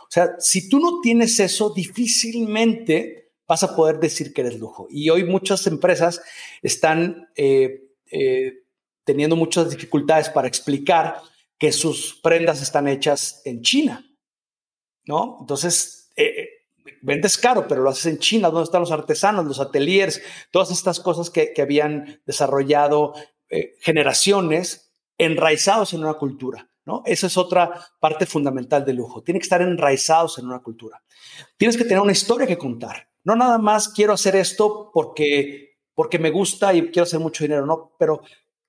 O sea, si tú no tienes eso, difícilmente vas a poder decir que eres lujo. Y hoy muchas empresas están eh, eh, teniendo muchas dificultades para explicar que sus prendas están hechas en China. ¿No? Entonces, vendes caro, pero lo haces en China, donde están los artesanos, los ateliers, todas estas cosas que, habían desarrollado eh, generaciones enraizados en una cultura. ¿no? Esa es otra parte fundamental del lujo. Tiene que estar enraizados en una cultura. Tienes que tener una historia que contar. No nada más quiero hacer esto porque, porque me gusta y quiero hacer mucho dinero, no, pero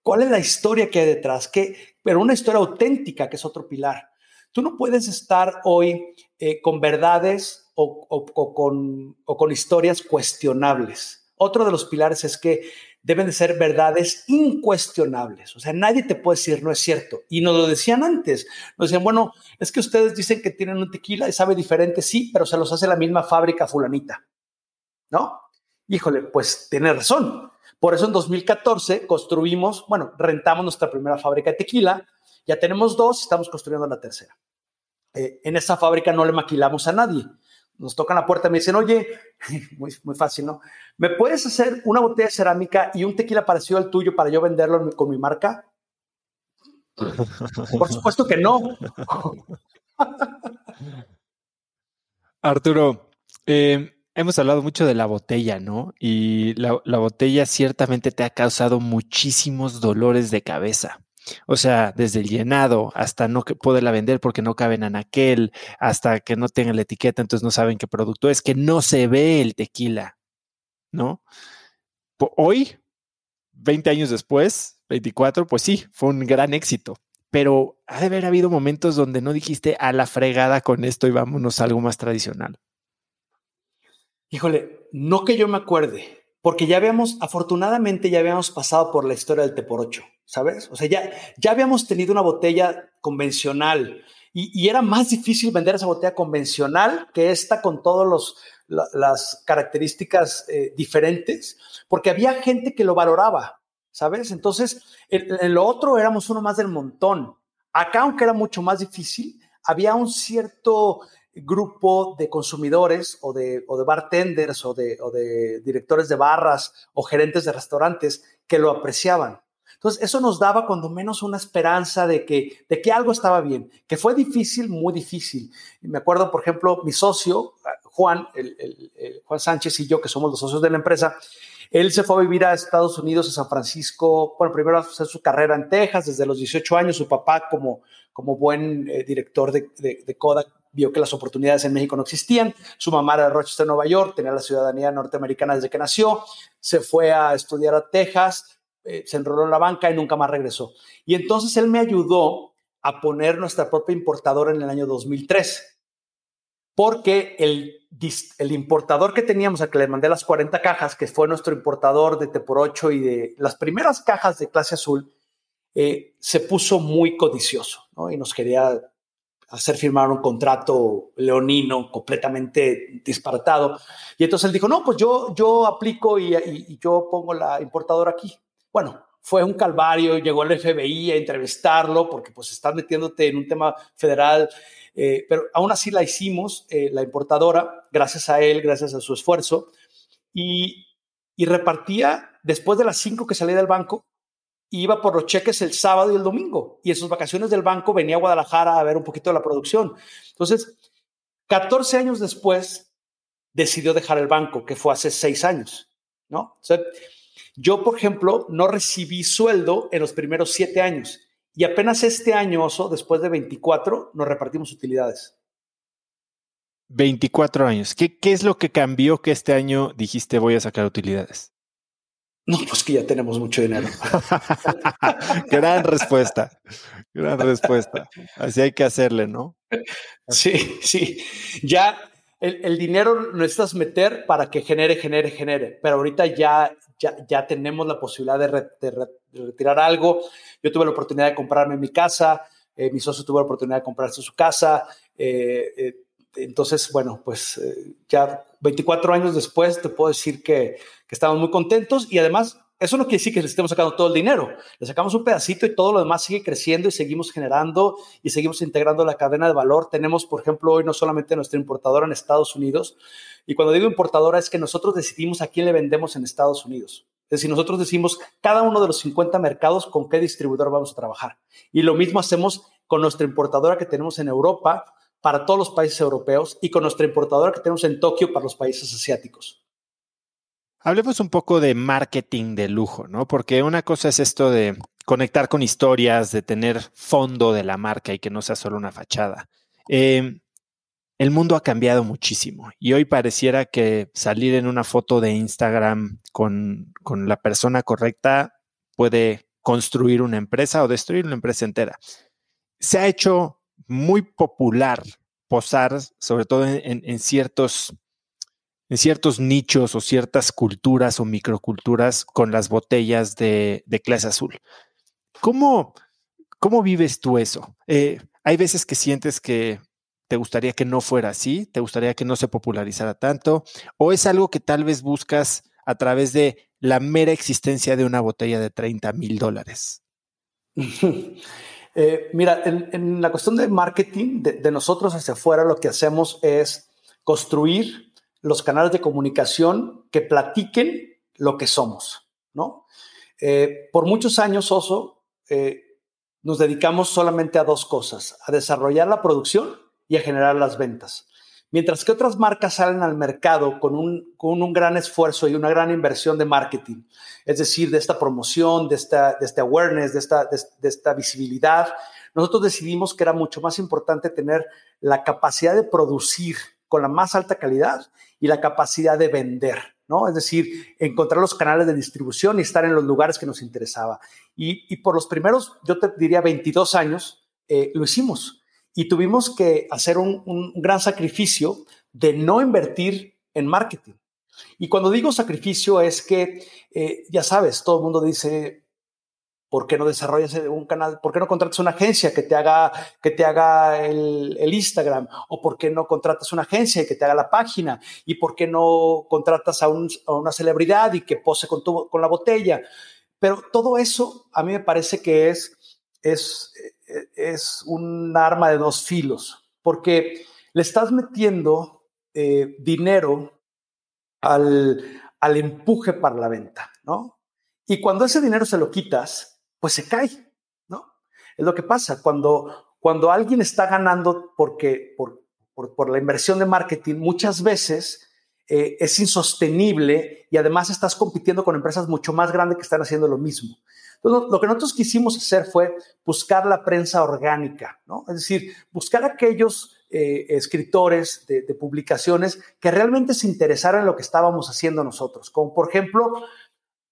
¿cuál es la historia que hay detrás? ¿Qué? Pero una historia auténtica, que es otro pilar. Tú no puedes estar hoy eh, con verdades o, con, con historias cuestionables. Otro de los pilares es que deben de ser verdades incuestionables. O sea, nadie te puede decir no es cierto. Y nos lo decían antes. Nos decían, bueno, es que ustedes dicen que tienen un tequila y sabe diferente, sí, pero se los hace la misma fábrica fulanita. ¿No? Híjole, pues tiene razón. Por eso en 2014 construimos, bueno, rentamos nuestra primera fábrica de tequila. Ya tenemos dos, estamos construyendo la tercera. Eh, en esa fábrica no le maquilamos a nadie nos tocan la puerta y me dicen, oye, muy, muy fácil, ¿no? ¿Me puedes hacer una botella de cerámica y un tequila parecido al tuyo para yo venderlo con mi marca? Por supuesto que no. Arturo, eh, hemos hablado mucho de la botella, ¿no? Y la, la botella ciertamente te ha causado muchísimos dolores de cabeza. O sea, desde el llenado hasta no poderla vender porque no caben en aquel, hasta que no tengan la etiqueta, entonces no saben qué producto es, que no se ve el tequila, ¿no? Hoy, 20 años después, 24, pues sí, fue un gran éxito. Pero ha de haber habido momentos donde no dijiste a la fregada con esto y vámonos a algo más tradicional. Híjole, no que yo me acuerde, porque ya habíamos, afortunadamente ya habíamos pasado por la historia del T por 8. ¿sabes? O sea, ya, ya habíamos tenido una botella convencional y, era más difícil vender esa botella convencional que esta con todas las características eh, diferentes, porque había gente que lo valoraba, ¿sabes? Entonces, en, lo otro éramos uno más del montón. Acá, aunque era mucho más difícil, había un cierto grupo de consumidores o de, o de bartenders o de, o de directores de barras o gerentes de restaurantes que lo apreciaban. Entonces, eso nos daba cuando menos una esperanza de que, de que algo estaba bien, que fue difícil, muy difícil. me acuerdo, por ejemplo, mi socio, Juan, el, Juan Sánchez y yo, que somos los socios de la empresa, él se fue a vivir a Estados Unidos, a San Francisco, bueno, primero a hacer su carrera en Texas, desde los 18 años, su papá como, como buen eh, director de, de, Kodak vio que las oportunidades en México no existían. Su mamá era de Rochester, Nueva York, tenía la ciudadanía norteamericana desde que nació. Se fue a estudiar a Texas, eh, se enroló en la banca y nunca más regresó. Y entonces él me ayudó a poner nuestra propia importadora en el año 2003, porque el, el importador que teníamos, a que le mandé las 40 cajas, que fue nuestro importador de T por 8 y de las primeras cajas de clase azul, eh, se puso muy codicioso y nos quería hacer firmar un contrato leonino completamente disparatado. Y entonces él dijo, no, pues yo, yo aplico y yo pongo la importadora aquí. Bueno, fue un calvario, llegó el FBI a entrevistarlo porque pues estás metiéndote en un tema federal, eh, pero aún así la hicimos, eh, la importadora, gracias a él, gracias a su esfuerzo, y, repartía después de las cinco que salía del banco, iba por los cheques el sábado y el domingo, y en sus vacaciones del banco venía a Guadalajara a ver un poquito de la producción. Entonces, 14 años después, decidió dejar el banco, que fue hace seis años, ¿no? Yo, por ejemplo, no recibí sueldo en los primeros siete años y apenas este año, Oso, después de 24, nos repartimos utilidades. 24 años. ¿Qué, ¿Qué es lo que cambió que este año dijiste voy a sacar utilidades? No, pues que ya tenemos mucho dinero. gran respuesta, gran respuesta. Así hay que hacerle, ¿no? Sí, sí. Ya el, el, dinero necesitas meter para que genere, genere, genere. Pero ahorita ya, ya, ya tenemos la posibilidad de, retirar algo. Yo tuve la oportunidad de comprarme mi casa. mi socio tuvo la oportunidad de comprarse su casa. entonces, bueno, pues ya 24 años después te puedo decir que, que estamos muy contentos y además eso no quiere decir que le estemos sacando todo el dinero. Le sacamos un pedacito y todo lo demás sigue creciendo y seguimos generando y seguimos integrando la cadena de valor. Tenemos, por ejemplo, hoy no solamente nuestra importadora en Estados Unidos. Y cuando digo importadora es que nosotros decidimos a quién le vendemos en Estados Unidos. Es decir, nosotros decimos cada uno de los 50 mercados con qué distribuidor vamos a trabajar. Y lo mismo hacemos con nuestra importadora que tenemos en Europa para todos los países europeos y con nuestra importadora que tenemos en Tokio para los países asiáticos. Hablemos un poco de marketing de lujo, ¿no? Porque una cosa es esto de conectar con historias, de tener fondo de la marca y que no sea solo una fachada. Em, el mundo ha cambiado muchísimo y hoy pareciera que salir en una foto de Instagram con, con la persona correcta puede construir una empresa o destruir una empresa entera. Se ha hecho muy popular posar, sobre todo en ciertos en ciertos nichos o ciertas culturas o microculturas con las botellas de, clase azul. ¿Cómo, ¿Cómo, vives tú eso? Eh, hay veces que sientes que te gustaría que no fuera así, te gustaría que no se popularizara tanto, o es algo que tal vez buscas a través de la mera existencia de una botella de 30 mil dólares. Eh, mira, en, la cuestión de marketing, de, nosotros hacia afuera, lo que hacemos es construir los canales de comunicación que platiquen lo que somos, ¿no? Eh, por muchos años, Oso, eh, nos dedicamos solamente a dos cosas, a desarrollar la producción y a generar las ventas. Mientras que otras marcas salen al mercado con un, con un gran esfuerzo y una gran inversión de marketing, es decir, de esta promoción, de esta, de este awareness, de esta, de esta visibilidad, nosotros decidimos que era mucho más importante tener la capacidad de producir con la más alta calidad y la capacidad de vender, ¿no? Es decir, encontrar los canales de distribución y estar en los lugares que nos interesaba. Y, por los primeros, yo te diría 22 años, eh, lo hicimos y tuvimos que hacer un, gran sacrificio de no invertir en marketing. Y cuando digo sacrificio es que, eh, ya sabes, todo el mundo dice, ¿Por qué no desarrollas un canal? ¿Por qué no contratas una agencia que te haga, que te haga el, Instagram? ¿O por qué no contratas una agencia que te haga la página? ¿Y por qué no contratas a, una celebridad y que pose con, con la botella? Pero todo eso a mí me parece que es, es un arma de dos filos, porque le estás metiendo eh, dinero al, al empuje para la venta, ¿no? Y cuando ese dinero se lo quitas, pues se cae, ¿no? Es lo que pasa cuando, cuando alguien está ganando porque, por, por, la inversión de marketing, muchas veces eh, es insostenible y además estás compitiendo con empresas mucho más grandes que están haciendo lo mismo. Entonces, lo que nosotros quisimos hacer fue buscar la prensa orgánica, ¿no? Es decir, buscar aquellos eh, escritores de, publicaciones que realmente se interesaran en lo que estábamos haciendo nosotros, como por ejemplo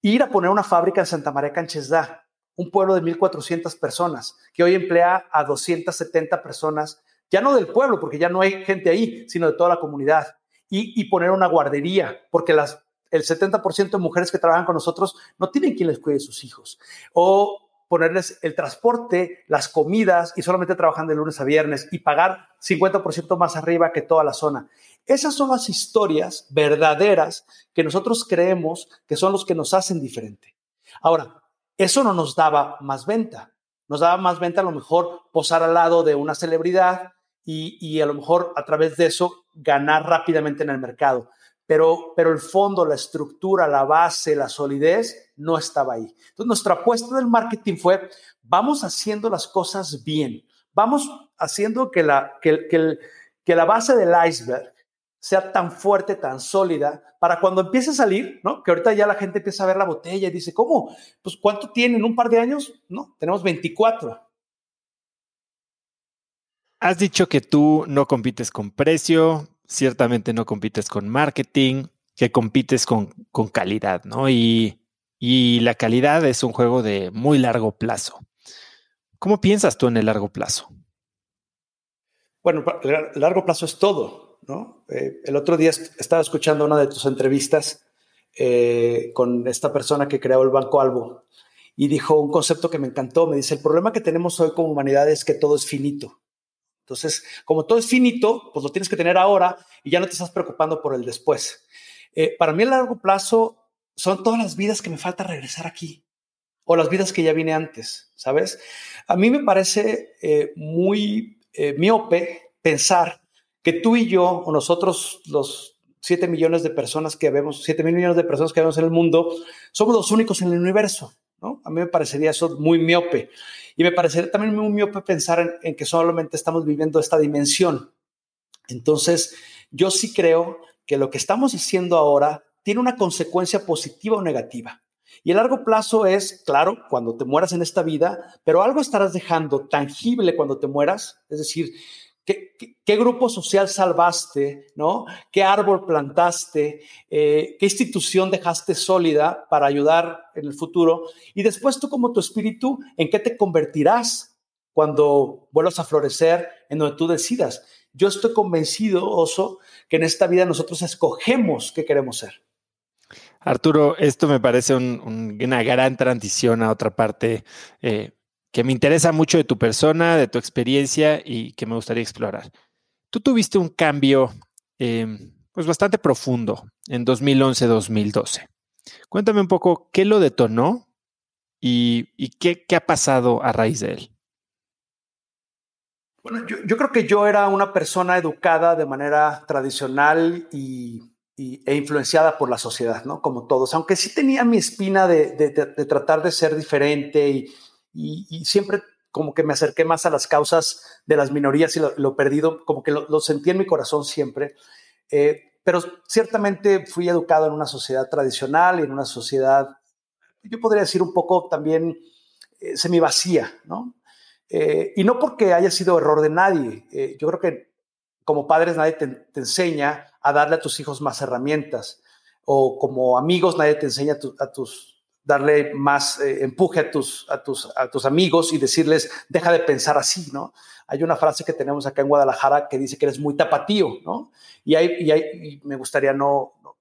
ir a poner una fábrica en Santa María Canchesda, un pueblo de 1.400 personas, que hoy emplea a 270 personas, ya no del pueblo, porque ya no hay gente ahí, sino de toda la comunidad, y, poner una guardería, porque las, el 70% de mujeres que trabajan con nosotros no tienen quien les cuide sus hijos, o ponerles el transporte, las comidas, y solamente trabajan de lunes a viernes, y pagar 50% más arriba que toda la zona. Esas son las historias verdaderas que nosotros creemos que son los que nos hacen diferente. Ahora, eso no nos daba más venta. Nos daba más venta a lo mejor posar al lado de una celebridad y, a lo mejor a través de eso ganar rápidamente en el mercado. Pero, pero el fondo, la estructura, la base, la solidez no estaba ahí. Entonces nuestra apuesta del marketing fue, vamos haciendo las cosas bien, vamos haciendo que la, que, la base del iceberg sea tan fuerte, tan sólida, para cuando empiece a salir, ¿no? Que ahorita ya la gente empieza a ver la botella y dice, ¿cómo? Pues ¿cuánto tienen? ¿Un par de años? No, tenemos 24. Has dicho que tú no compites con precio, ciertamente no compites con marketing, que compites con, con calidad, ¿no? Y, y la calidad es un juego de muy largo plazo. ¿Cómo piensas tú en el largo plazo? Bueno, el largo plazo es todo. Eh, el otro día estaba escuchando una de tus entrevistas eh, con esta persona que creó el Banco Albo y dijo un concepto que me encantó. Me dice, el problema que tenemos hoy como humanidad es que todo es finito. Entonces, como todo es finito, pues lo tienes que tener ahora y ya no te estás preocupando por el después. Eh, para mí a largo plazo son todas las vidas que me falta regresar aquí o las vidas que ya vine antes, ¿sabes? A mí me parece eh, muy eh, miope pensar que tú y yo o nosotros los 7 millones de personas que vemos, 7 mil millones de personas que vemos en el mundo, somos los únicos en el universo. A mí me parecería eso muy miope. Y me parecería también muy miope pensar en, que solamente estamos viviendo esta dimensión. Entonces, yo sí creo que lo que estamos haciendo ahora tiene una consecuencia positiva o negativa. Y el largo plazo es, claro, cuando te mueras en esta vida, pero algo estarás dejando tangible cuando te mueras. Es decir, ¿Qué, grupo social salvaste? ¿no? ¿Qué árbol plantaste? Eh, ¿Qué institución dejaste sólida para ayudar en el futuro? Y después tú como tu espíritu, ¿en qué te convertirás cuando vuelvas a florecer en donde tú decidas? Yo estoy convencido, Oso, que en esta vida nosotros escogemos qué queremos ser. Arturo, esto me parece una gran transición a otra parte eh, que me interesa mucho de tu persona, de tu experiencia y que me gustaría explorar. Tú tuviste un cambio em, pues bastante profundo en 2011-2012. Cuéntame un poco qué lo detonó y, qué, ha pasado a raíz de él. Bueno, yo, creo que yo era una persona educada de manera tradicional y, e influenciada por la sociedad, ¿no? Como todos, aunque sí tenía mi espina de, de tratar de ser diferente y, y, siempre como que me acerqué más a las causas de las minorías y lo, perdido, como que lo, sentí en mi corazón siempre. Eh, pero ciertamente fui educado en una sociedad tradicional y en una sociedad, yo podría decir un poco también eh, semi vacía, ¿no? Eh, y no porque haya sido error de nadie. yo creo que como padres nadie te, enseña a darle a tus hijos más herramientas. O como amigos nadie te enseña a tus darle más eh, empuje a tus, a, tus, a tus amigos y decirles, deja de pensar así, ¿no? Hay una frase que tenemos acá en Guadalajara que dice que eres muy tapatío, ¿no? Y, hay, y, hay, me gustaría no, no,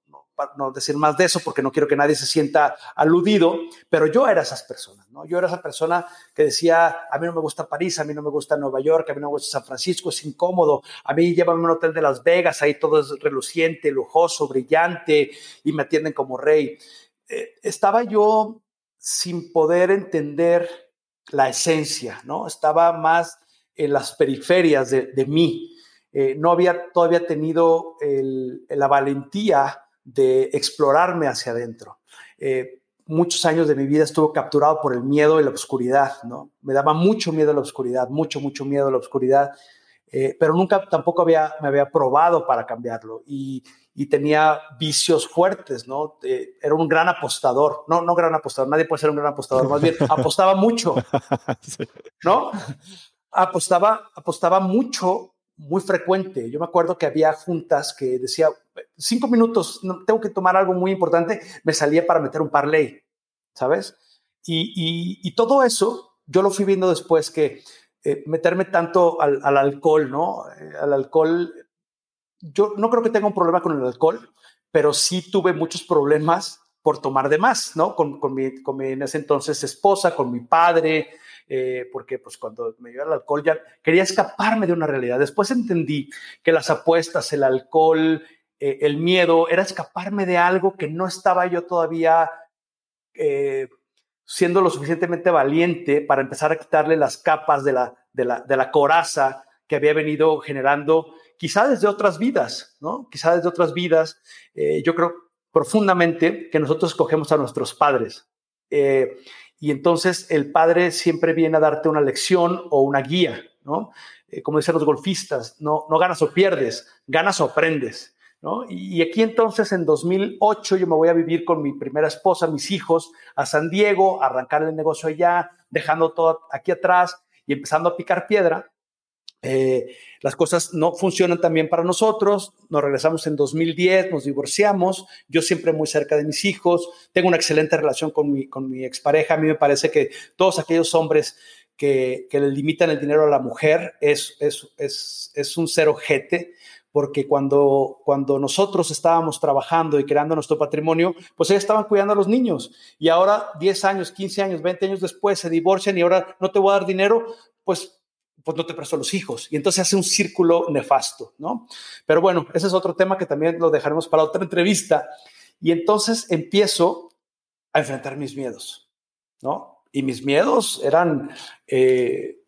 no, decir más de eso porque no quiero que nadie se sienta aludido, pero yo era esas personas, ¿no? Yo era esa persona que decía, a mí no me gusta París, a mí no me gusta Nueva York, a mí no me gusta San Francisco, es incómodo, a mí llévame a un hotel de Las Vegas, ahí todo es reluciente, lujoso, brillante y me atienden como rey. Eh, estaba yo sin poder entender la esencia, ¿no? Estaba más en las periferias de, mí. Eh, no había todavía tenido la valentía de explorarme hacia adentro. Eh, muchos años de mi vida estuve capturado por el miedo y la oscuridad, ¿no? Me daba mucho miedo la oscuridad, mucho, mucho miedo a la oscuridad, pero nunca tampoco había, me había probado para cambiarlo. Y, y tenía vicios fuertes, ¿no? Eh, era un gran apostador, no, no gran apostador, nadie puede ser un gran apostador, más bien apostaba mucho, ¿no? Apostaba, apostaba mucho, muy frecuente. Yo me acuerdo que había juntas que decía, cinco minutos, tengo que tomar algo muy importante, me salía para meter un parlay, ¿sabes? Y, y, todo eso yo lo fui viendo después que eh, meterme tanto al, al alcohol, ¿no? Eh, al alcohol yo no creo que tenga un problema con el alcohol, pero sí tuve muchos problemas por tomar de más, ¿no? Con, con, mi, con mi, en ese entonces esposa, con mi padre, eh, porque pues cuando me dio el alcohol ya quería escaparme de una realidad. Después entendí que las apuestas, el alcohol, eh, el miedo, era escaparme de algo que no estaba yo todavía eh, siendo lo suficientemente valiente para empezar a quitarle las capas de la, de la, de la coraza que había venido generando quizá desde otras vidas, ¿no? Quizá desde otras vidas. Eh, yo creo profundamente que nosotros escogemos a nuestros padres. Eh, y entonces el padre siempre viene a darte una lección o una guía, ¿no? Eh, como dicen los golfistas, no, no ganas o pierdes, ganas o aprendes. ¿no? Y, aquí entonces en 2008 yo me voy a vivir con mi primera esposa, mis hijos, a San Diego, arrancar el negocio allá, dejando todo aquí atrás y empezando a picar piedra. Eh, las cosas no funcionan también para nosotros, nos regresamos en 2010, nos divorciamos, yo siempre muy cerca de mis hijos, tengo una excelente relación con mi, con mi expareja, a mí me parece que todos aquellos hombres que, que le limitan el dinero a la mujer es, es, es, es un cero jete, porque cuando, cuando nosotros estábamos trabajando y creando nuestro patrimonio, pues ellos estaban cuidando a los niños. Y ahora 10 años, 15 años, 20 años después se divorcian y ahora no te voy a dar dinero, pues, pues no te presto a los hijos y entonces hace un círculo nefasto, ¿no? Pero bueno, ese es otro tema que también lo dejaremos para otra entrevista y entonces empiezo a enfrentar mis miedos, ¿no? Y mis miedos eran eh,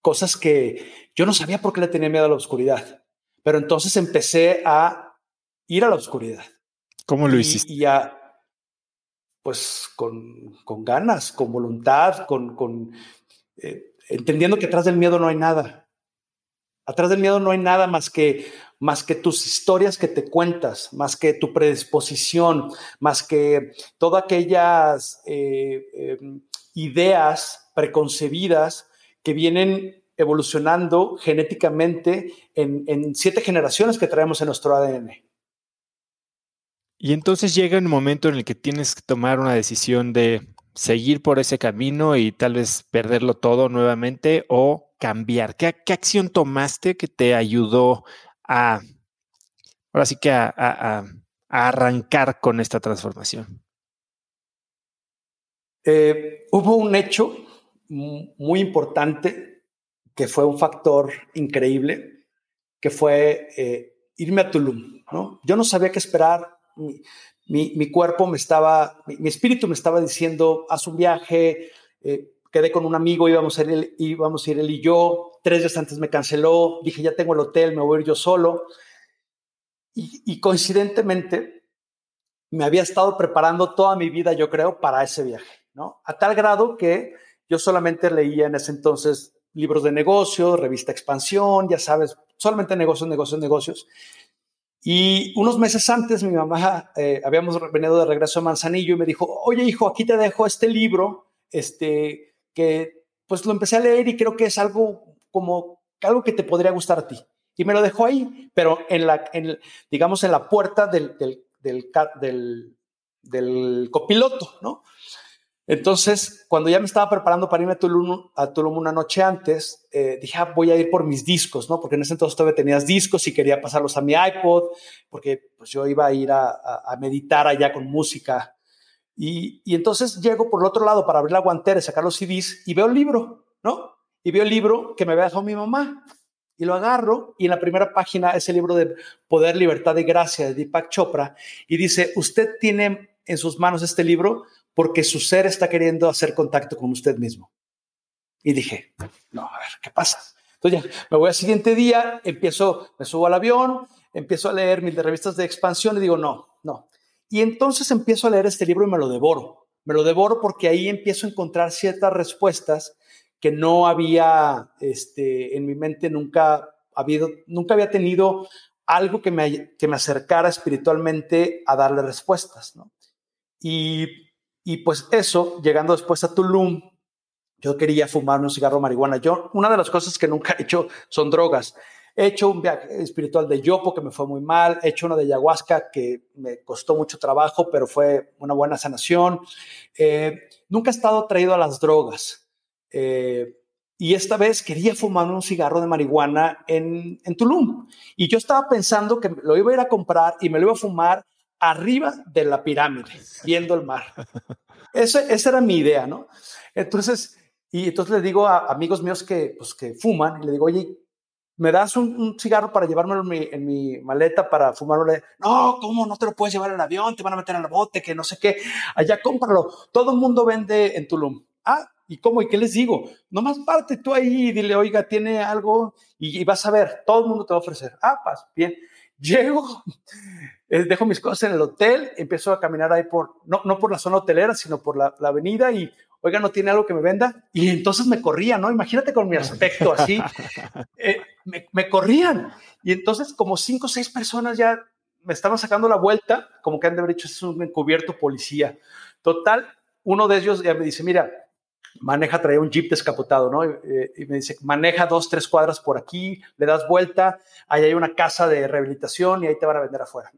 cosas que yo no sabía por qué le tenía miedo a la oscuridad pero entonces empecé a ir a la oscuridad. ¿Cómo lo hiciste? Y, a, pues con, con, ganas, con voluntad, con, con eh, entendiendo que atrás del miedo no hay nada. Atrás del miedo no hay nada más que, más que tus historias que te cuentas, más que tu predisposición, más que todas aquellas eh, em, ideas preconcebidas que vienen evolucionando genéticamente en, siete generaciones que traemos en nuestro ADN. Y entonces llega un momento en el que tienes que tomar una decisión de seguir por ese camino y tal vez perderlo todo nuevamente o cambiar. ¿Qué, acción tomaste que te ayudó a, ahora sí que a, arrancar con esta transformación? Eh, hubo un hecho muy importante que fue un factor increíble, que fue eh, irme a Tulum. ¿no? Yo no sabía qué esperar. Cuerpo me estaba, mi, espíritu me estaba diciendo, haz un viaje, eh, quedé con un amigo, íbamos a, ir él, íbamos a ir él y yo, tres días antes me canceló, dije, ya tengo el hotel, me voy a ir yo solo. Y, y coincidentemente, me había estado preparando toda mi vida, yo creo, para ese viaje, ¿no? A tal grado que yo solamente leía en ese entonces libros de negocios, revista Expansión, ya sabes, solamente negocios, negocios, negocios. Y unos meses antes mi mamá, eh, habíamos venido de regreso a Manzanillo y me dijo, oye hijo, aquí te dejo este libro, este, que pues lo empecé a leer y creo que es algo como algo que te podría gustar a ti. Y me lo dejó ahí, pero en la, en, digamos, en la puerta del, del, del, del, del copiloto, ¿no? Entonces, cuando ya me estaba preparando para irme a Tulum, una noche antes, eh, dije, ah, voy a ir por mis discos, ¿no? Porque en ese entonces todavía tenías discos y quería pasarlos a mi iPod, porque pues yo iba a ir a, meditar allá con música. Y, entonces llego por el otro lado para abrir la guantera, sacar los CDs y veo el libro, ¿no? Y veo el libro que me había dejado mi mamá. Y lo agarro y en la primera página es el libro de Poder, Libertad y Gracia de Deepak Chopra y dice, usted tiene en sus manos este libro porque su ser está queriendo hacer contacto con usted mismo. Y dije, no, a ver, ¿qué pasa? Entonces ya me voy al siguiente día, empiezo, me subo al avión, empiezo a leer mil de revistas de expansión y digo, no, no. Y entonces empiezo a leer este libro y me lo devoro. Me lo devoro porque ahí empiezo a encontrar ciertas respuestas que no había este, en mi mente nunca habido, nunca había tenido algo que me, que me acercara espiritualmente a darle respuestas. ¿no? Y y pues eso, llegando después a Tulum, yo quería fumar un cigarro marihuana. Yo, una de las cosas que nunca he hecho son drogas. He hecho un viaje espiritual de yopo que me fue muy mal. He hecho uno de ayahuasca que me costó mucho trabajo, pero fue una buena sanación. Eh, nunca he estado traído a las drogas. Eh, y esta vez quería fumar un cigarro de marihuana en, en Tulum. Y yo estaba pensando que lo iba a ir a comprar y me lo iba a fumar arriba de la pirámide, viendo el mar. Ese, esa era mi idea, ¿no? Entonces, y entonces le digo a amigos míos que, pues, que fuman, y le digo, oye, ¿me das un, cigarro para llevármelo en mi, maleta para fumarlo? No, ¿cómo? No te lo puedes llevar en avión, te van a meter en el bote, que no sé qué. Allá cómpralo. Todo el mundo vende en Tulum. Ah, ¿y cómo? ¿Y qué les digo? Nomás parte tú ahí y dile, oiga, tiene algo y, y vas a ver, todo el mundo te va a ofrecer. Ah, pues, bien. Llego, eh, dejo mis cosas en el hotel, empiezo a caminar ahí por, no, no por la zona hotelera, sino por la, avenida y, oiga, ¿no tiene algo que me venda? Y entonces me corrían, ¿no? Imagínate con mi aspecto así, eh, me, corrían. Y entonces como cinco o seis personas ya me estaban sacando la vuelta, como que han de haber dicho, es un encubierto policía. Total, uno de ellos ya me dice, mira, maneja, trae un jeep descapotado, ¿no? Eh, y, me dice, maneja dos, tres cuadras por aquí, le das vuelta, ahí hay una casa de rehabilitación y ahí te van a vender afuera.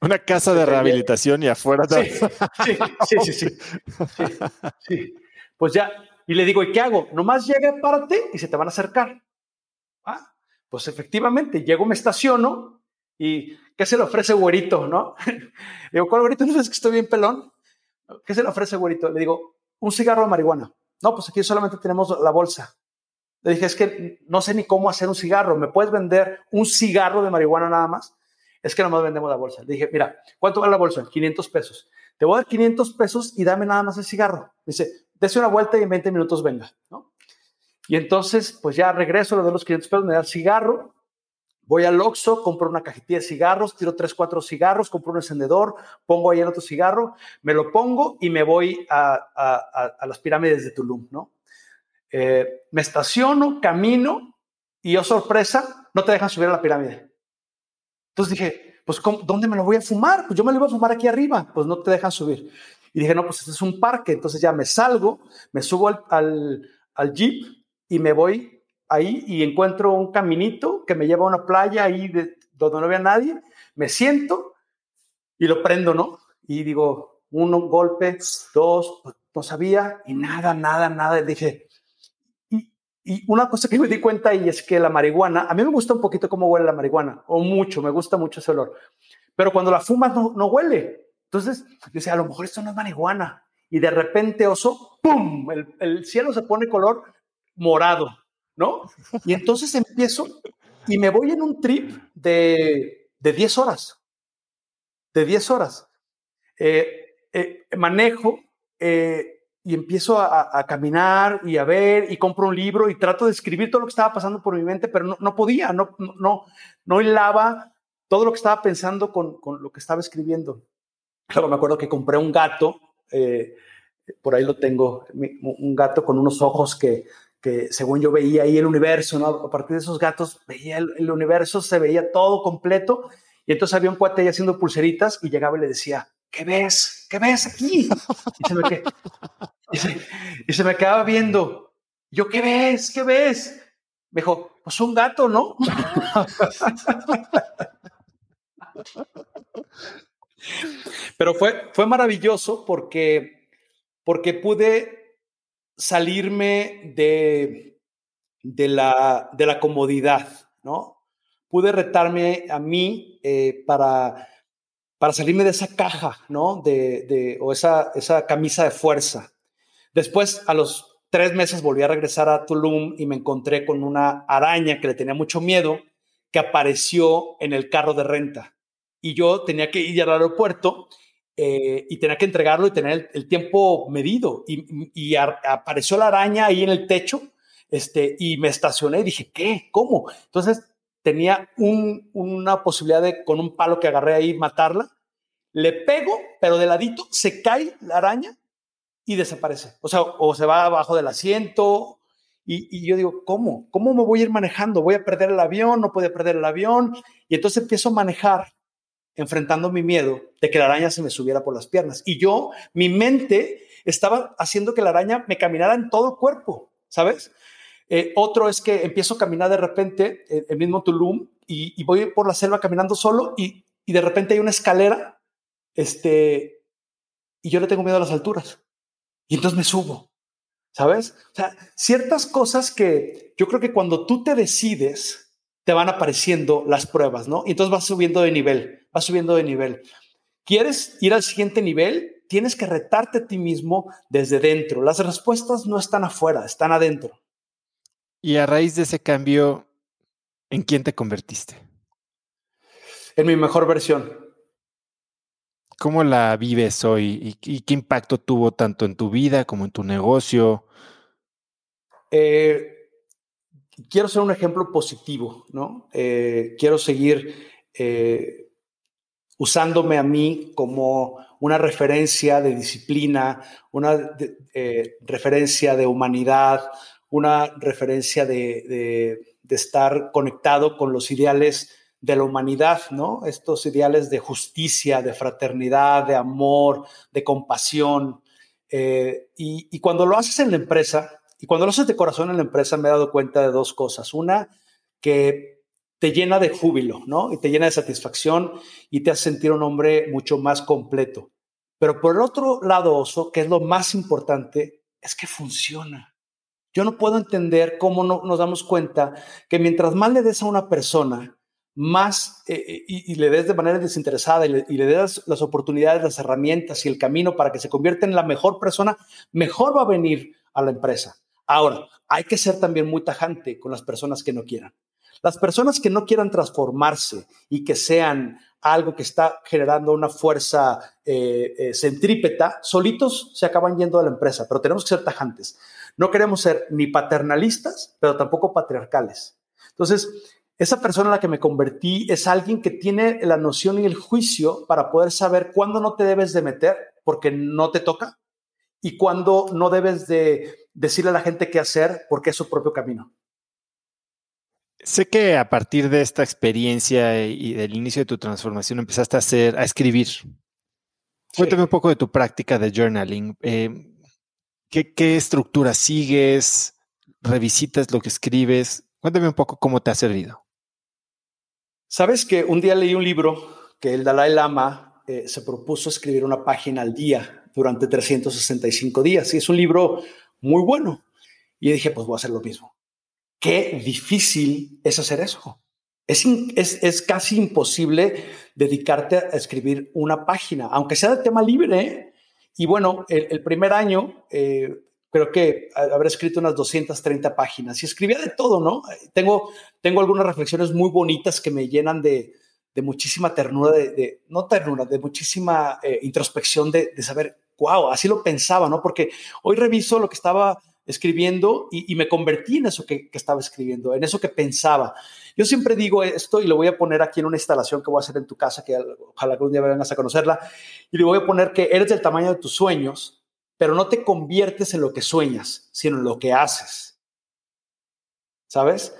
Una casa de rehabilitación y afuera. Sí, sí, sí, sí, Pues ya, y le digo, ¿y qué hago? Nomás llega, párate y se te van a acercar. Ah, Pues efectivamente, llego, me estaciono y ¿qué se le ofrece güerito, no? digo, ¿cuál güerito? ¿No sabes que estoy bien pelón? ¿Qué se le ofrece güerito? Le digo, un cigarro de marihuana. No, pues aquí solamente tenemos la bolsa. Le dije, es que no sé ni cómo hacer un cigarro. ¿Me puedes vender un cigarro de marihuana nada más? Es que nomás vendemos la bolsa. Le dije, mira, ¿cuánto vale la bolsa? 500 pesos. Te voy a dar 500 pesos y dame nada más el cigarro. Dice, dése una vuelta y en 20 minutos venga, ¿no? Y entonces, pues ya regreso, le doy los 500 pesos, me da el cigarro, voy al Oxxo, compro una cajetilla de cigarros, tiro 3, 4 cigarros, compro un encendedor, pongo ahí el otro cigarro, me lo pongo y me voy a, las pirámides de Tulum, ¿no? Eh, me estaciono, camino y, oh sorpresa, no te dejan subir a la pirámide. Entonces dije, pues ¿dónde me lo voy a fumar? Pues yo me lo iba a fumar aquí arriba, pues no te dejan subir. Y dije, no, pues este es un parque, entonces ya me salgo, me subo al, al jeep y me voy ahí y encuentro un caminito que me lleva a una playa ahí de, donde no había nadie, me siento y lo prendo, ¿no? Y digo, uno, golpe, dos, pues, no sabía y nada, nada, nada. dije, y una cosa que me di cuenta y es que la marihuana, a mí me gusta un poquito cómo huele la marihuana, o mucho, me gusta mucho ese olor, pero cuando la fumas no, no huele. Entonces, yo decía, a lo mejor esto no es marihuana. Y de repente, oso, ¡pum! El, el cielo se pone color morado, ¿no? Y entonces empiezo y me voy en un trip de, de 10 horas. De 10 horas. Eh, eh, manejo, eh, y empiezo a, caminar y a ver y compro un libro y trato de escribir todo lo que estaba pasando por mi mente, pero no, no podía, no, no, no hilaba todo lo que estaba pensando con, con, lo que estaba escribiendo. Luego me acuerdo que compré un gato, por ahí lo tengo, un gato con unos ojos que, que según yo veía ahí el universo, ¿no? A partir de esos gatos veía el, universo, se veía todo completo y entonces había un cuate ahí haciendo pulseritas y llegaba y le decía, ¿qué ves? ¿Qué ves aquí? Y se me, y se, me quedaba viendo. Yo, ¿qué ves? ¿Qué ves? Me dijo, pues un gato, ¿no? Pero fue, fue maravilloso porque, porque pude salirme de, de, la, de la comodidad, ¿no? Pude retarme a mí eh, para, para salirme de esa caja, ¿no? De, de, o esa, esa camisa de fuerza. Después, a los tres meses, volví a regresar a Tulum y me encontré con una araña que le tenía mucho miedo, que apareció en el carro de renta. Y yo tenía que ir al aeropuerto eh, y tenía que entregarlo y tener el, tiempo medido. Y, apareció la araña ahí en el techo este, y me estacioné y dije, ¿qué? ¿Cómo? Entonces tenía una posibilidad de con un palo que agarré ahí matarla. Le pego, pero de ladito se cae la araña y desaparece. O sea, o se va abajo del asiento. Y, yo digo, ¿cómo? ¿Cómo me voy a ir manejando? ¿Voy a perder el avión? ¿No puedo perder el avión? Y entonces empiezo a manejar enfrentando mi miedo de que la araña se me subiera por las piernas. Y yo, mi mente estaba haciendo que la araña me caminara en todo el cuerpo, ¿sabes? Eh, otro es que empiezo a caminar de repente, eh, el mismo Tulum, y, y, voy por la selva caminando solo y, y de repente hay una escalera, este, y yo le tengo miedo a las alturas. Y entonces me subo, ¿sabes? O sea, ciertas cosas que yo creo que cuando tú te decides, te van apareciendo las pruebas, ¿no? Y entonces vas subiendo de nivel, vas subiendo de nivel. ¿Quieres ir al siguiente nivel? Tienes que retarte a ti mismo desde dentro. Las respuestas no están afuera, están adentro. Y a raíz de ese cambio, ¿en quién te convertiste? En mi mejor versión. ¿Cómo la vives hoy y, qué impacto tuvo tanto en tu vida como en tu negocio? Eh, quiero ser un ejemplo positivo, ¿no? Eh, quiero seguir eh, usándome a mí como una referencia de disciplina, una referencia de humanidad, una referencia de, estar conectado con los ideales de la humanidad, ¿no? Estos ideales de justicia, de fraternidad, de amor, de compasión. Eh, y, cuando lo haces en la empresa, y cuando lo haces de corazón en la empresa, me he dado cuenta de dos cosas. Una, que te llena de júbilo, ¿no? Y te llena de satisfacción y te hace sentir un hombre mucho más completo. Pero por el otro lado, Oso, que es lo más importante, es que funciona. Yo no puedo entender cómo no nos damos cuenta que mientras más le des a una persona, más eh, eh, y, le des de manera desinteresada y le, y le, des las oportunidades, las herramientas y el camino para que se convierta en la mejor persona, mejor va a venir a la empresa. Ahora, hay que ser también muy tajante con las personas que no quieran. Las personas que no quieran transformarse y que sean algo que está generando una fuerza eh, centrípeta, solitos se acaban yendo de la empresa, pero tenemos que ser tajantes. No queremos ser ni paternalistas, pero tampoco patriarcales. Entonces, esa persona en la que me convertí es alguien que tiene la noción y el juicio para poder saber cuándo no te debes de meter porque no te toca y cuándo no debes de decirle a la gente qué hacer porque es su propio camino. Sé que a partir de esta experiencia y del inicio de tu transformación empezaste a hacer, a escribir. Cuéntame un poco de tu práctica de journaling. Eh, ¿Qué, estructura sigues? ¿Revisitas lo que escribes? Cuéntame un poco cómo te ha servido. Sabes que un día leí un libro que el Dalai Lama eh, se propuso escribir una página al día durante 365 días y es un libro muy bueno. Y dije, pues voy a hacer lo mismo. Qué difícil es hacer eso. Es, es, casi imposible dedicarte a escribir una página, aunque sea de tema libre. Y bueno, el, primer año eh, creo que habré escrito unas 230 páginas y escribía de todo, ¿no? Tengo, tengo algunas reflexiones muy bonitas que me llenan de, de muchísima ternura, de, no ternura, de muchísima eh, introspección de, de, saber, wow, así lo pensaba, ¿no? Porque hoy reviso lo que estaba escribiendo y, me convertí en eso que, estaba escribiendo, en eso que pensaba. Yo siempre digo esto y lo voy a poner aquí en una instalación que voy a hacer en tu casa, que ojalá algún día vengas a conocerla, y le voy a poner que eres del tamaño de tus sueños, pero no te conviertes en lo que sueñas, sino en lo que haces. ¿Sabes?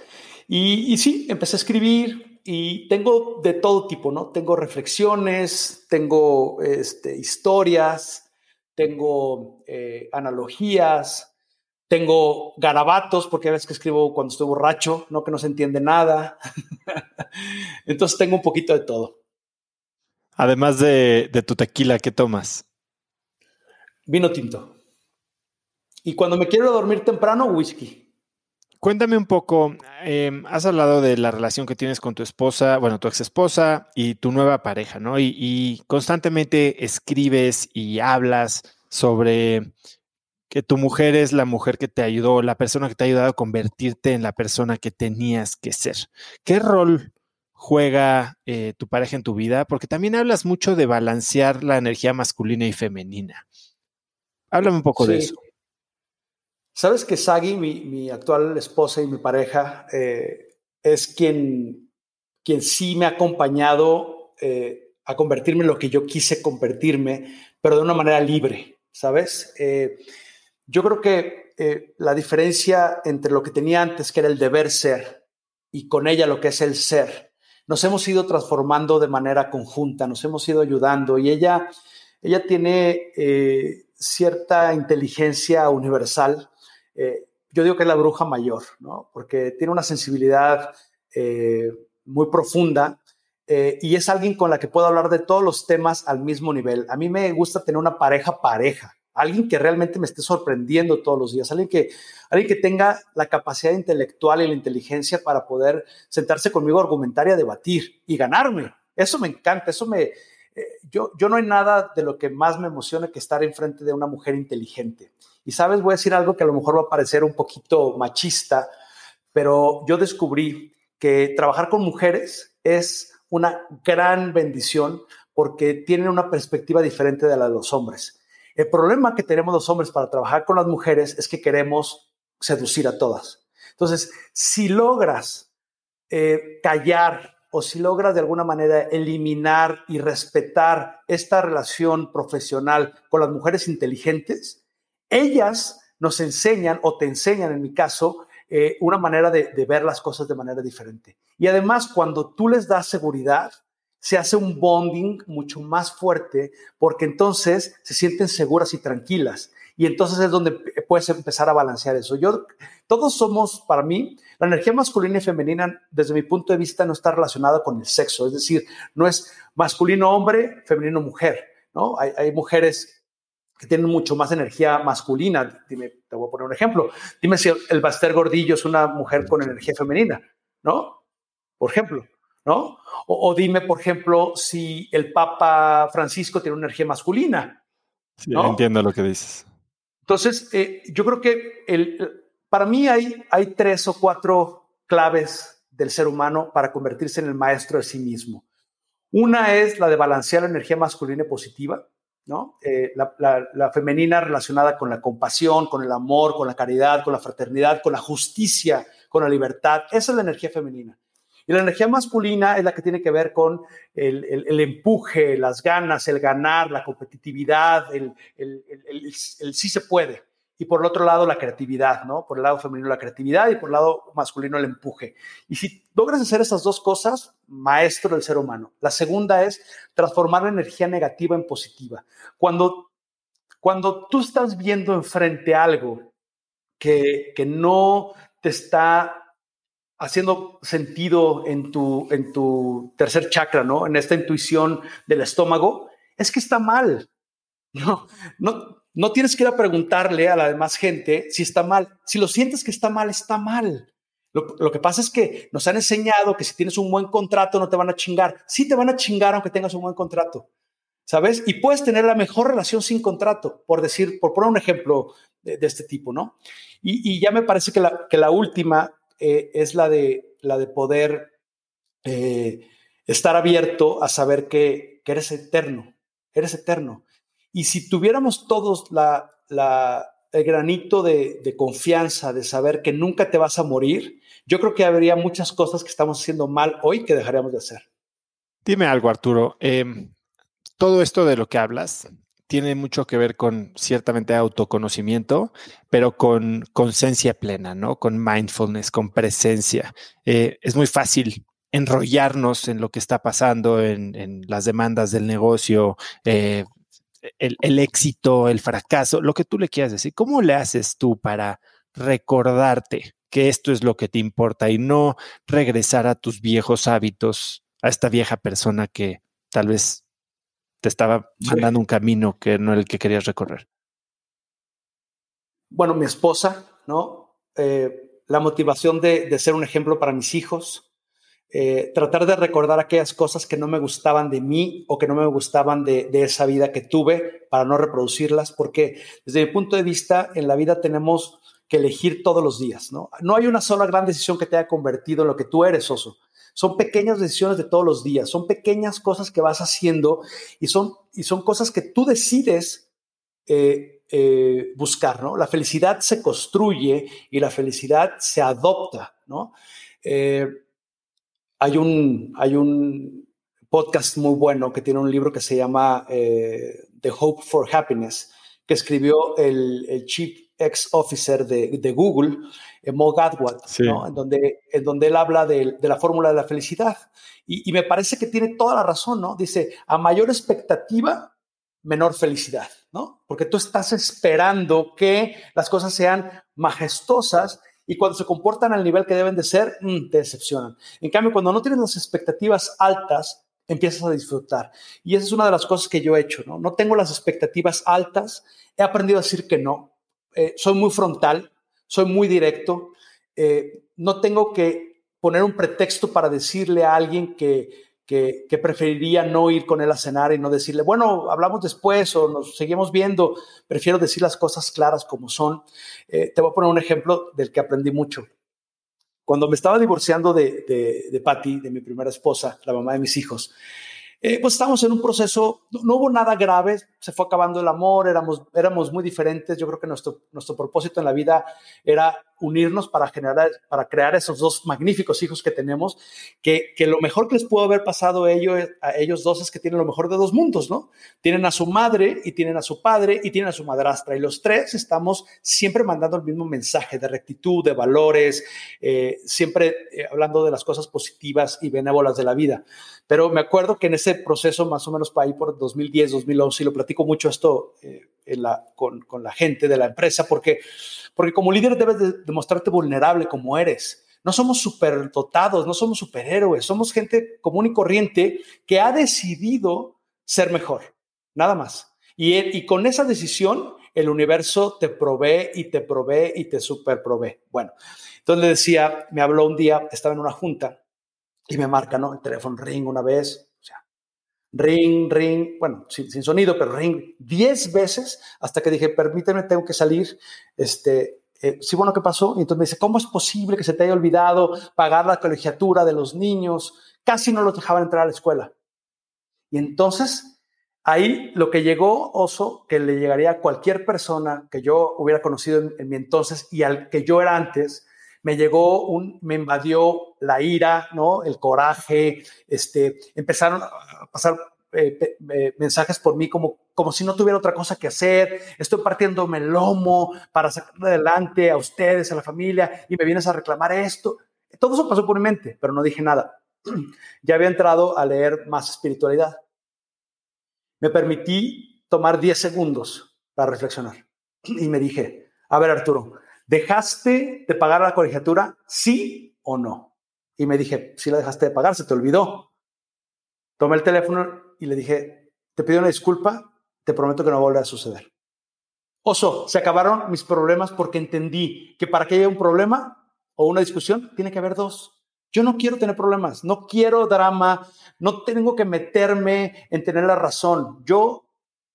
Y, y sí, empecé a escribir y tengo de todo tipo, ¿no? Tengo reflexiones, tengo este, historias, tengo eh, analogías, tengo garabatos, porque a veces que escribo cuando estoy borracho, no que no se entiende nada. Entonces tengo un poquito de todo. Además de, tu tequila, ¿qué tomas? Vino tinto. Y cuando me quiero dormir temprano, whisky. Cuéntame un poco, em, has hablado de la relación que tienes con tu esposa, bueno, tu ex esposa y tu nueva pareja, ¿no? y constantemente escribes y hablas sobre que tu mujer es la mujer que te ayudó, la persona que te ha ayudado a convertirte en la persona que tenías que ser. ¿Qué rol juega eh, tu pareja en tu vida? Porque también hablas mucho de balancear la energía masculina y femenina. Háblame un poco de eso. Sabes que Sagi, mi, actual esposa y mi pareja, eh, es quien, quien sí me ha acompañado eh, a convertirme en lo que yo quise convertirme, pero de una manera libre, ¿sabes? Yo creo que eh, la diferencia entre lo que tenía antes, que era el deber ser, y con ella lo que es el ser, nos hemos ido transformando de manera conjunta, nos hemos ido ayudando y ella, ella tiene eh, cierta inteligencia universal. Eh, yo digo que es la bruja mayor, ¿no? porque tiene una sensibilidad muy profunda y es alguien con la que puedo hablar de todos los temas al mismo nivel. A mí me gusta tener una pareja pareja alguien que realmente me esté sorprendiendo todos los días, alguien que, alguien que tenga la capacidad intelectual y la inteligencia para poder sentarse conmigo a argumentar y debatir y ganarme. Eso me encanta, eso me... Eh, yo, yo no hay nada de lo que más me emociona que estar enfrente de una mujer inteligente. Y sabes, voy a decir algo que a lo mejor va a parecer un poquito machista, pero yo descubrí que trabajar con mujeres es una gran bendición porque tienen una perspectiva diferente de la de los hombres el problema que tenemos los hombres para trabajar con las mujeres es que queremos seducir a todas. Entonces, si logras eh, callar o si logras de alguna manera eliminar y respetar esta relación profesional con las mujeres inteligentes, ellas nos enseñan o te enseñan, en mi caso, eh, una manera de, ver las cosas de manera diferente. Y además, cuando tú les das seguridad, se hace un bonding mucho más fuerte porque entonces se sienten seguras y tranquilas. Y entonces es donde puedes empezar a balancear eso. Yo, todos somos, para mí, la energía masculina y femenina, desde mi punto de vista, no está relacionada con el sexo. Es decir, no es masculino hombre, femenino mujer. ¿no? Hay mujeres que tienen mucho más energía masculina. Dime, te voy a poner un ejemplo. Dime si el Baster Gordillo es una mujer con energía femenina, ¿no? Por ejemplo, ¿no? O, dime, por ejemplo, si el Papa Francisco tiene una energía masculina. Sí, entiendo lo que dices. Entonces, eh, yo creo que el, para mí hay, hay tres o cuatro claves del ser humano para convertirse en el maestro de sí mismo. Una es la de balancear la energía masculina y positiva, ¿no? Eh, la, femenina relacionada con la compasión, con el amor, con la caridad, con la fraternidad, con la justicia, con la libertad. Esa es la energía femenina. Y la energía masculina es la que tiene que ver con el, empuje, las ganas, el ganar, la competitividad, el, el, sí se puede. Y por el otro lado, la creatividad, ¿no? Por el lado femenino, la creatividad y por el lado masculino, el empuje. Y si logras hacer esas dos cosas, maestro del ser humano. La segunda es transformar la energía negativa en positiva. Cuando, cuando tú estás viendo enfrente algo que, que no te está haciendo sentido en tu, en tu tercer chakra, ¿no? En esta intuición del estómago, es que está mal. No, no, no tienes que ir a preguntarle a la demás gente si está mal. Si lo sientes que está mal, está mal. Lo, que pasa es que nos han enseñado que si tienes un buen contrato no te van a chingar. Sí te van a chingar aunque tengas un buen contrato, ¿sabes? Y puedes tener la mejor relación sin contrato, por decir, por poner un ejemplo de, este tipo, ¿no? Y, ya me parece que la, que la última eh, es la de, la de poder eh, estar abierto a saber que, eres eterno, eres eterno. Y si tuviéramos todos el granito de, confianza, de saber que nunca te vas a morir, yo creo que habría muchas cosas que estamos haciendo mal hoy que dejaríamos de hacer. Dime algo, Arturo. Em, todo esto de lo que hablas, tiene mucho que ver con ciertamente autoconocimiento, pero con conciencia plena, ¿no? Con mindfulness, con presencia. Eh, es muy fácil enrollarnos en lo que está pasando, en, las demandas del negocio, eh, el, éxito, el fracaso, lo que tú le quieras decir. ¿Cómo le haces tú para recordarte que esto es lo que te importa y no regresar a tus viejos hábitos, a esta vieja persona que tal vez te estaba mandando un camino que no era el que querías recorrer? Bueno, mi esposa, ¿no? Eh, la motivación de, ser un ejemplo para mis hijos, eh, tratar de recordar aquellas cosas que no me gustaban de mí o que no me gustaban de, esa vida que tuve para no reproducirlas, porque desde mi punto de vista, en la vida tenemos que elegir todos los días, ¿no? No hay una sola gran decisión que te haya convertido en lo que tú eres, Oso. Son pequeñas decisiones de todos los días, son pequeñas cosas que vas haciendo y son, y son cosas que tú decides eh, eh, buscar, ¿no? La felicidad se construye y la felicidad se adopta, ¿no? Eh, hay, un, hay un podcast muy bueno que tiene un libro que se llama The Hope for Happiness, que escribió el, el Chief Ex Officer de, de Google, Mo Gadwat, en, donde, en donde él habla de, la fórmula de la felicidad. Y, me parece que tiene toda la razón, ¿no? Dice, a mayor expectativa, menor felicidad, ¿no? Porque tú estás esperando que las cosas sean majestuosas y cuando se comportan al nivel que deben de ser, mm, te decepcionan. En cambio, cuando no tienes las expectativas altas, empiezas a disfrutar. Y esa es una de las cosas que yo he hecho, ¿no? No tengo las expectativas altas, he aprendido a decir que no. Eh, soy muy frontal, soy muy directo, eh, no tengo que poner un pretexto para decirle a alguien que, que, preferiría no ir con él a cenar y no decirle, bueno, hablamos después o nos seguimos viendo. Prefiero decir las cosas claras como son. Eh, te voy a poner un ejemplo del que aprendí mucho. Cuando me estaba divorciando de, de, de Patty, de mi primera esposa, la mamá de mis hijos, eh, pues estábamos en un proceso, no, hubo nada grave, se fue acabando el amor, éramos, éramos muy diferentes. Yo creo que nuestro, nuestro propósito en la vida era unirnos para generar, para crear esos dos magníficos hijos que tenemos, que, que lo mejor que les pudo haber pasado a ellos, a ellos dos es que tienen lo mejor de dos mundos, ¿no? Tienen a su madre y tienen a su padre y tienen a su madrastra. Y los tres estamos siempre mandando el mismo mensaje de rectitud, de valores, eh, siempre eh, hablando de las cosas positivas y benévolas de la vida. Pero me acuerdo que en ese proceso, más o menos para ahí por 2010, 2011, y lo platico mucho esto eh, con, con, la gente de la empresa, porque, porque como líder debes demostrarte vulnerable como eres. No somos superdotados, no somos superhéroes, somos gente común y corriente que ha decidido ser mejor, nada más. Y, y con esa decisión, el universo te provee y te provee y te super provee. Bueno, entonces le decía, me habló un día, estaba en una junta y me marca, ¿no? El teléfono ring una vez, ring, ring, bueno, sin, sin sonido, pero ring, diez veces hasta que dije, permíteme, tengo que salir, este, eh, sí, bueno, ¿qué pasó? Y entonces me dice, ¿cómo es posible que se te haya olvidado pagar la colegiatura de los niños? Casi no los dejaban entrar a la escuela. Y entonces, ahí lo que llegó, Oso, que le llegaría a cualquier persona que yo hubiera conocido en, en mi entonces y al que yo era antes, me llegó un, me invadió la ira, ¿no? El coraje, este, empezaron a pasar eh, eh, mensajes por mí como, como si no tuviera otra cosa que hacer, estoy partiéndome el lomo para sacar adelante a ustedes, a la familia, y me vienes a reclamar esto. Todo eso pasó por mi mente, pero no dije nada. ya había entrado a leer más espiritualidad. Me permití tomar 10 segundos para reflexionar y me dije, a ver Arturo, ¿dejaste de pagar la colegiatura? ¿Sí o no? Y me dije, si la dejaste de pagar, se te olvidó. Tomé el teléfono y le dije, te pido una disculpa, te prometo que no vuelva a suceder. Oso, se acabaron mis problemas porque entendí que para que haya un problema o una discusión, tiene que haber dos. Yo no quiero tener problemas, no quiero drama, no tengo que meterme en tener la razón. Yo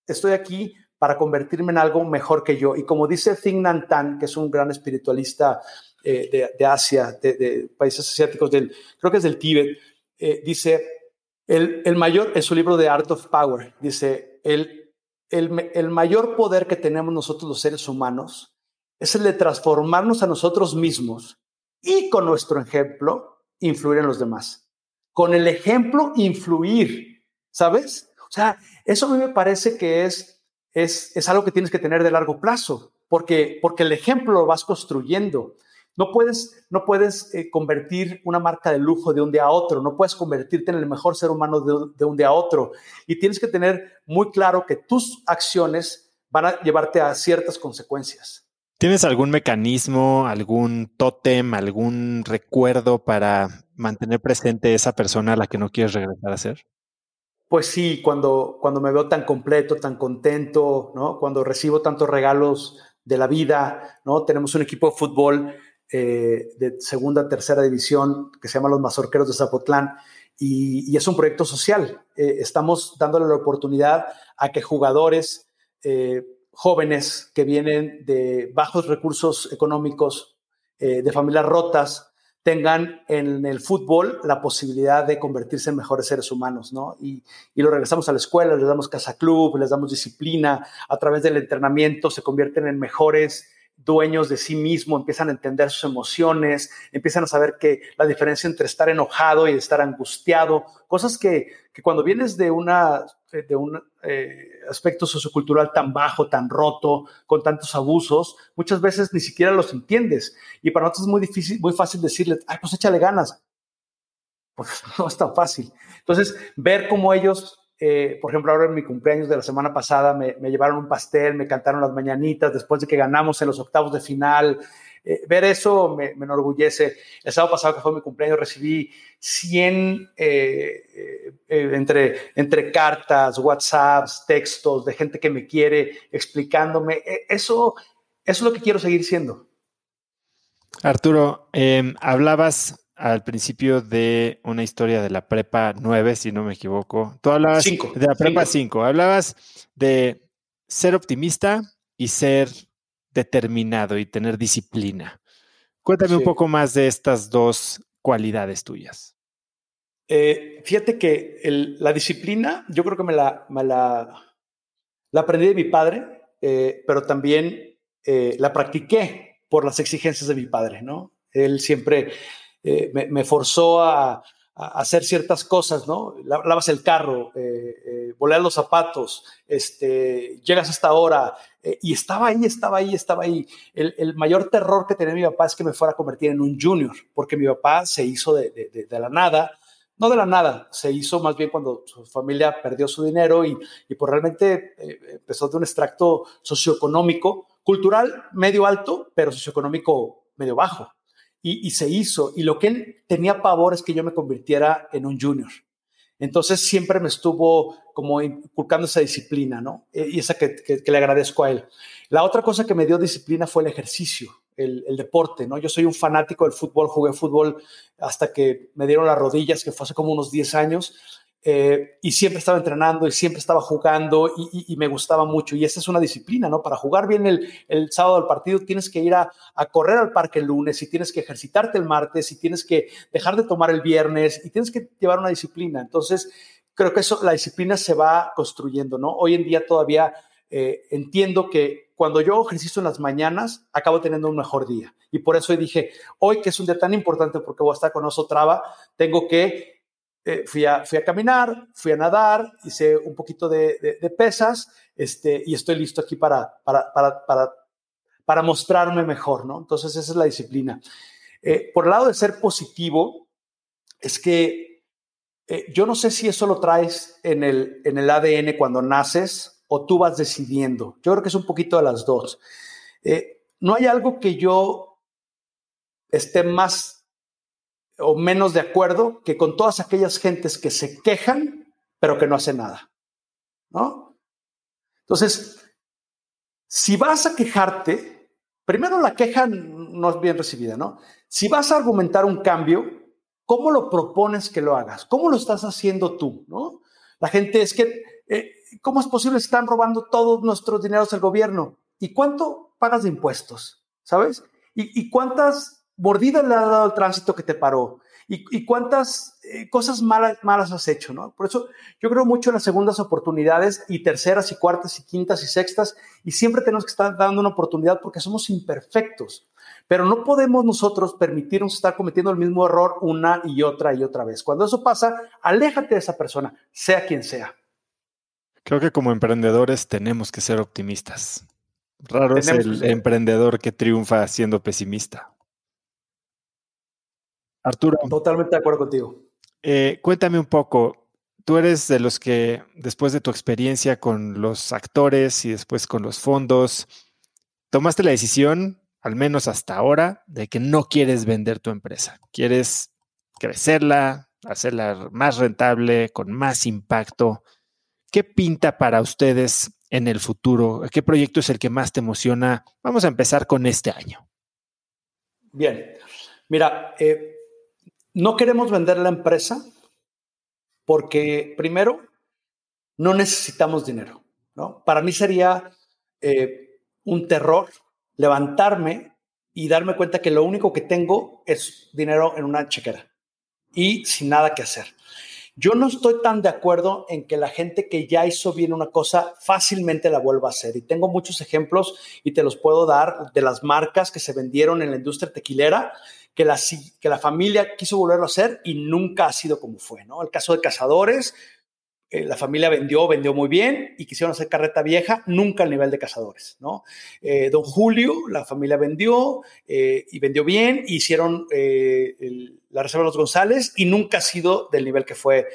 estoy aquí para convertirme en algo mejor que yo. Y como dice Thich Nhat Hanh, que es un gran espiritualista eh, de, Asia, de, países asiáticos, creo que es del Tíbet, eh, dice, el, mayor, en su libro de Art of Power, dice, el, el, mayor poder que tenemos nosotros los seres humanos es el de transformarnos a nosotros mismos y con nuestro ejemplo influir en los demás. Con el ejemplo influir, ¿sabes? O sea, eso a mí me parece que es, es, es algo que tienes que tener de largo plazo, porque, porque el ejemplo lo vas construyendo. No puedes, no puedes eh, convertir una marca de lujo de un día a otro, no puedes convertirte en el mejor ser humano de, un día a otro. Y tienes que tener muy claro que tus acciones van a llevarte a ciertas consecuencias. ¿Tienes algún mecanismo, algún tótem, algún recuerdo para mantener presente esa persona a la que no quieres regresar a ser? Pues sí, cuando, cuando me veo tan completo, tan contento, ¿no? Cuando recibo tantos regalos de la vida, ¿no? Tenemos un equipo de fútbol eh, de segunda, tercera división que se llama Los Mazorqueros de Zapotlán y, es un proyecto social. Eh, estamos dándole la oportunidad a que jugadores eh, jóvenes que vienen de bajos recursos económicos, de familias rotas, tengan en el fútbol la posibilidad de convertirse en mejores seres humanos, ¿no? Y, y, lo regresamos a la escuela, les damos casa club, les damos disciplina, a través del entrenamiento se convierten en mejores dueños de sí mismo, empiezan a entender sus emociones, empiezan a saber que la diferencia entre estar enojado y estar angustiado, cosas que, que cuando vienes de, una, de un eh, aspecto sociocultural tan bajo, tan roto, con tantos abusos, muchas veces ni siquiera los entiendes. Y para nosotros es muy difícil, muy fácil decirle, ay, pues échale ganas. Pues no es tan fácil. Entonces, ver cómo ellos eh, por ejemplo, ahora en mi cumpleaños de la semana pasada me, llevaron un pastel, me cantaron las mañanitas después de que ganamos en los octavos de final. Eh, ver eso me, enorgullece. El sábado pasado, que fue mi cumpleaños, recibí 100 eh, entre, cartas, WhatsApps, textos de gente que me quiere, explicándome. Eso, eso es lo que quiero seguir siendo. Arturo, hablabas al principio de una historia de la prepa 9, si no me equivoco. Tú hablabas de la prepa 5. Hablabas de ser optimista y ser determinado y tener disciplina. Cuéntame un poco más de estas dos cualidades tuyas. Eh, fíjate que la disciplina, yo creo que me la, la, aprendí de mi padre, eh, pero también eh, la practiqué por las exigencias de mi padre, ¿no? Él siempre eh, me, forzó a, hacer ciertas cosas, ¿no? Lavas el carro, eh, eh los zapatos, este, llegas hasta ahora, eh, y estaba ahí, estaba ahí, estaba ahí. El, mayor terror que tenía mi papá es que me fuera a convertir en un junior, porque mi papá se hizo de, de, la nada, no de la nada, se hizo más bien cuando su familia perdió su dinero y, y pues realmente empezó de un extracto socioeconómico, cultural medio alto, pero socioeconómico medio bajo y, se hizo. Y lo que él tenía pavor es que yo me convirtiera en un junior. Entonces siempre me estuvo como inculcando esa disciplina, ¿no? E, y esa que, le agradezco a él. La otra cosa que me dio disciplina fue el ejercicio, el, deporte, ¿no? Yo soy un fanático del fútbol, jugué fútbol hasta que me dieron las rodillas, que fue hace como unos 10 años, eh, y siempre estaba entrenando y siempre estaba jugando y, me gustaba mucho. Y esa es una disciplina, ¿no? Para jugar bien el, sábado del partido tienes que ir a, correr al parque el lunes y tienes que ejercitarte el martes y tienes que dejar de tomar el viernes y tienes que llevar una disciplina. Entonces, creo que eso, la disciplina se va construyendo, ¿no? Hoy en día todavía eh, entiendo que cuando yo ejercicio en las mañanas, acabo teniendo un mejor día. Y por eso dije, hoy que es un día tan importante porque voy a estar con Oso Traba, tengo que eh, fui, a, fui a caminar, fui a nadar, hice un poquito de, pesas este, y estoy listo aquí para, para, para, para, mostrarme mejor, ¿no? Entonces esa es la disciplina. Eh, por el lado de ser positivo, es que eh, yo no sé si eso lo traes en el, en el ADN cuando naces o tú vas decidiendo. Yo creo que es un poquito de las dos. no hay algo que yo esté más o menos de acuerdo que con todas aquellas gentes que se quejan, pero que no hacen nada. ¿No? Entonces, si vas a quejarte, primero la queja no es bien recibida, ¿no? Si vas a argumentar un cambio, ¿cómo lo propones que lo hagas? ¿Cómo lo estás haciendo tú? ¿No? La gente es que, eh, ¿cómo es posible están robando todos nuestros dineros del gobierno? ¿Y cuánto pagas de impuestos? ¿Sabes? ¿Y, y cuántas mordida le ha dado el tránsito que te paró y, cuántas eh, cosas malas, malas has hecho, ¿no? Por eso yo creo mucho en las segundas oportunidades y terceras y cuartas y quintas y sextas y siempre tenemos que estar dando una oportunidad porque somos imperfectos. Pero no podemos nosotros permitirnos estar cometiendo el mismo error una y otra y otra vez. Cuando eso pasa, aléjate de esa persona, sea quien sea. Creo que como emprendedores tenemos que ser optimistas. Raro es el emprendedor que triunfa siendo pesimista. Arturo. Totalmente de acuerdo contigo. Eh, cuéntame un poco, tú eres de los que después de tu experiencia con los actores y después con los fondos, tomaste la decisión, al menos hasta ahora, de que no quieres vender tu empresa. Quieres crecerla, hacerla más rentable, con más impacto. ¿Qué pinta para ustedes en el futuro? ¿Qué proyecto es el que más te emociona? Vamos a empezar con este año. Bien, mira, eh, no queremos vender la empresa porque, primero, no necesitamos dinero. ¿no? Para mí sería eh, un terror levantarme y darme cuenta que lo único que tengo es dinero en una chequera y sin nada que hacer. Yo no estoy tan de acuerdo en que la gente que ya hizo bien una cosa fácilmente la vuelva a hacer. Y tengo muchos ejemplos y te los puedo dar de las marcas que se vendieron en la industria tequilera que la, que la familia quiso volverlo a hacer y nunca ha sido como fue, ¿no? El caso de Cazadores, eh, la familia vendió, vendió muy bien y quisieron hacer carreta vieja, nunca al nivel de Cazadores, ¿no? Eh, don Julio, la familia vendió eh, y vendió bien, hicieron la Reserva de los González y nunca ha sido del nivel que fue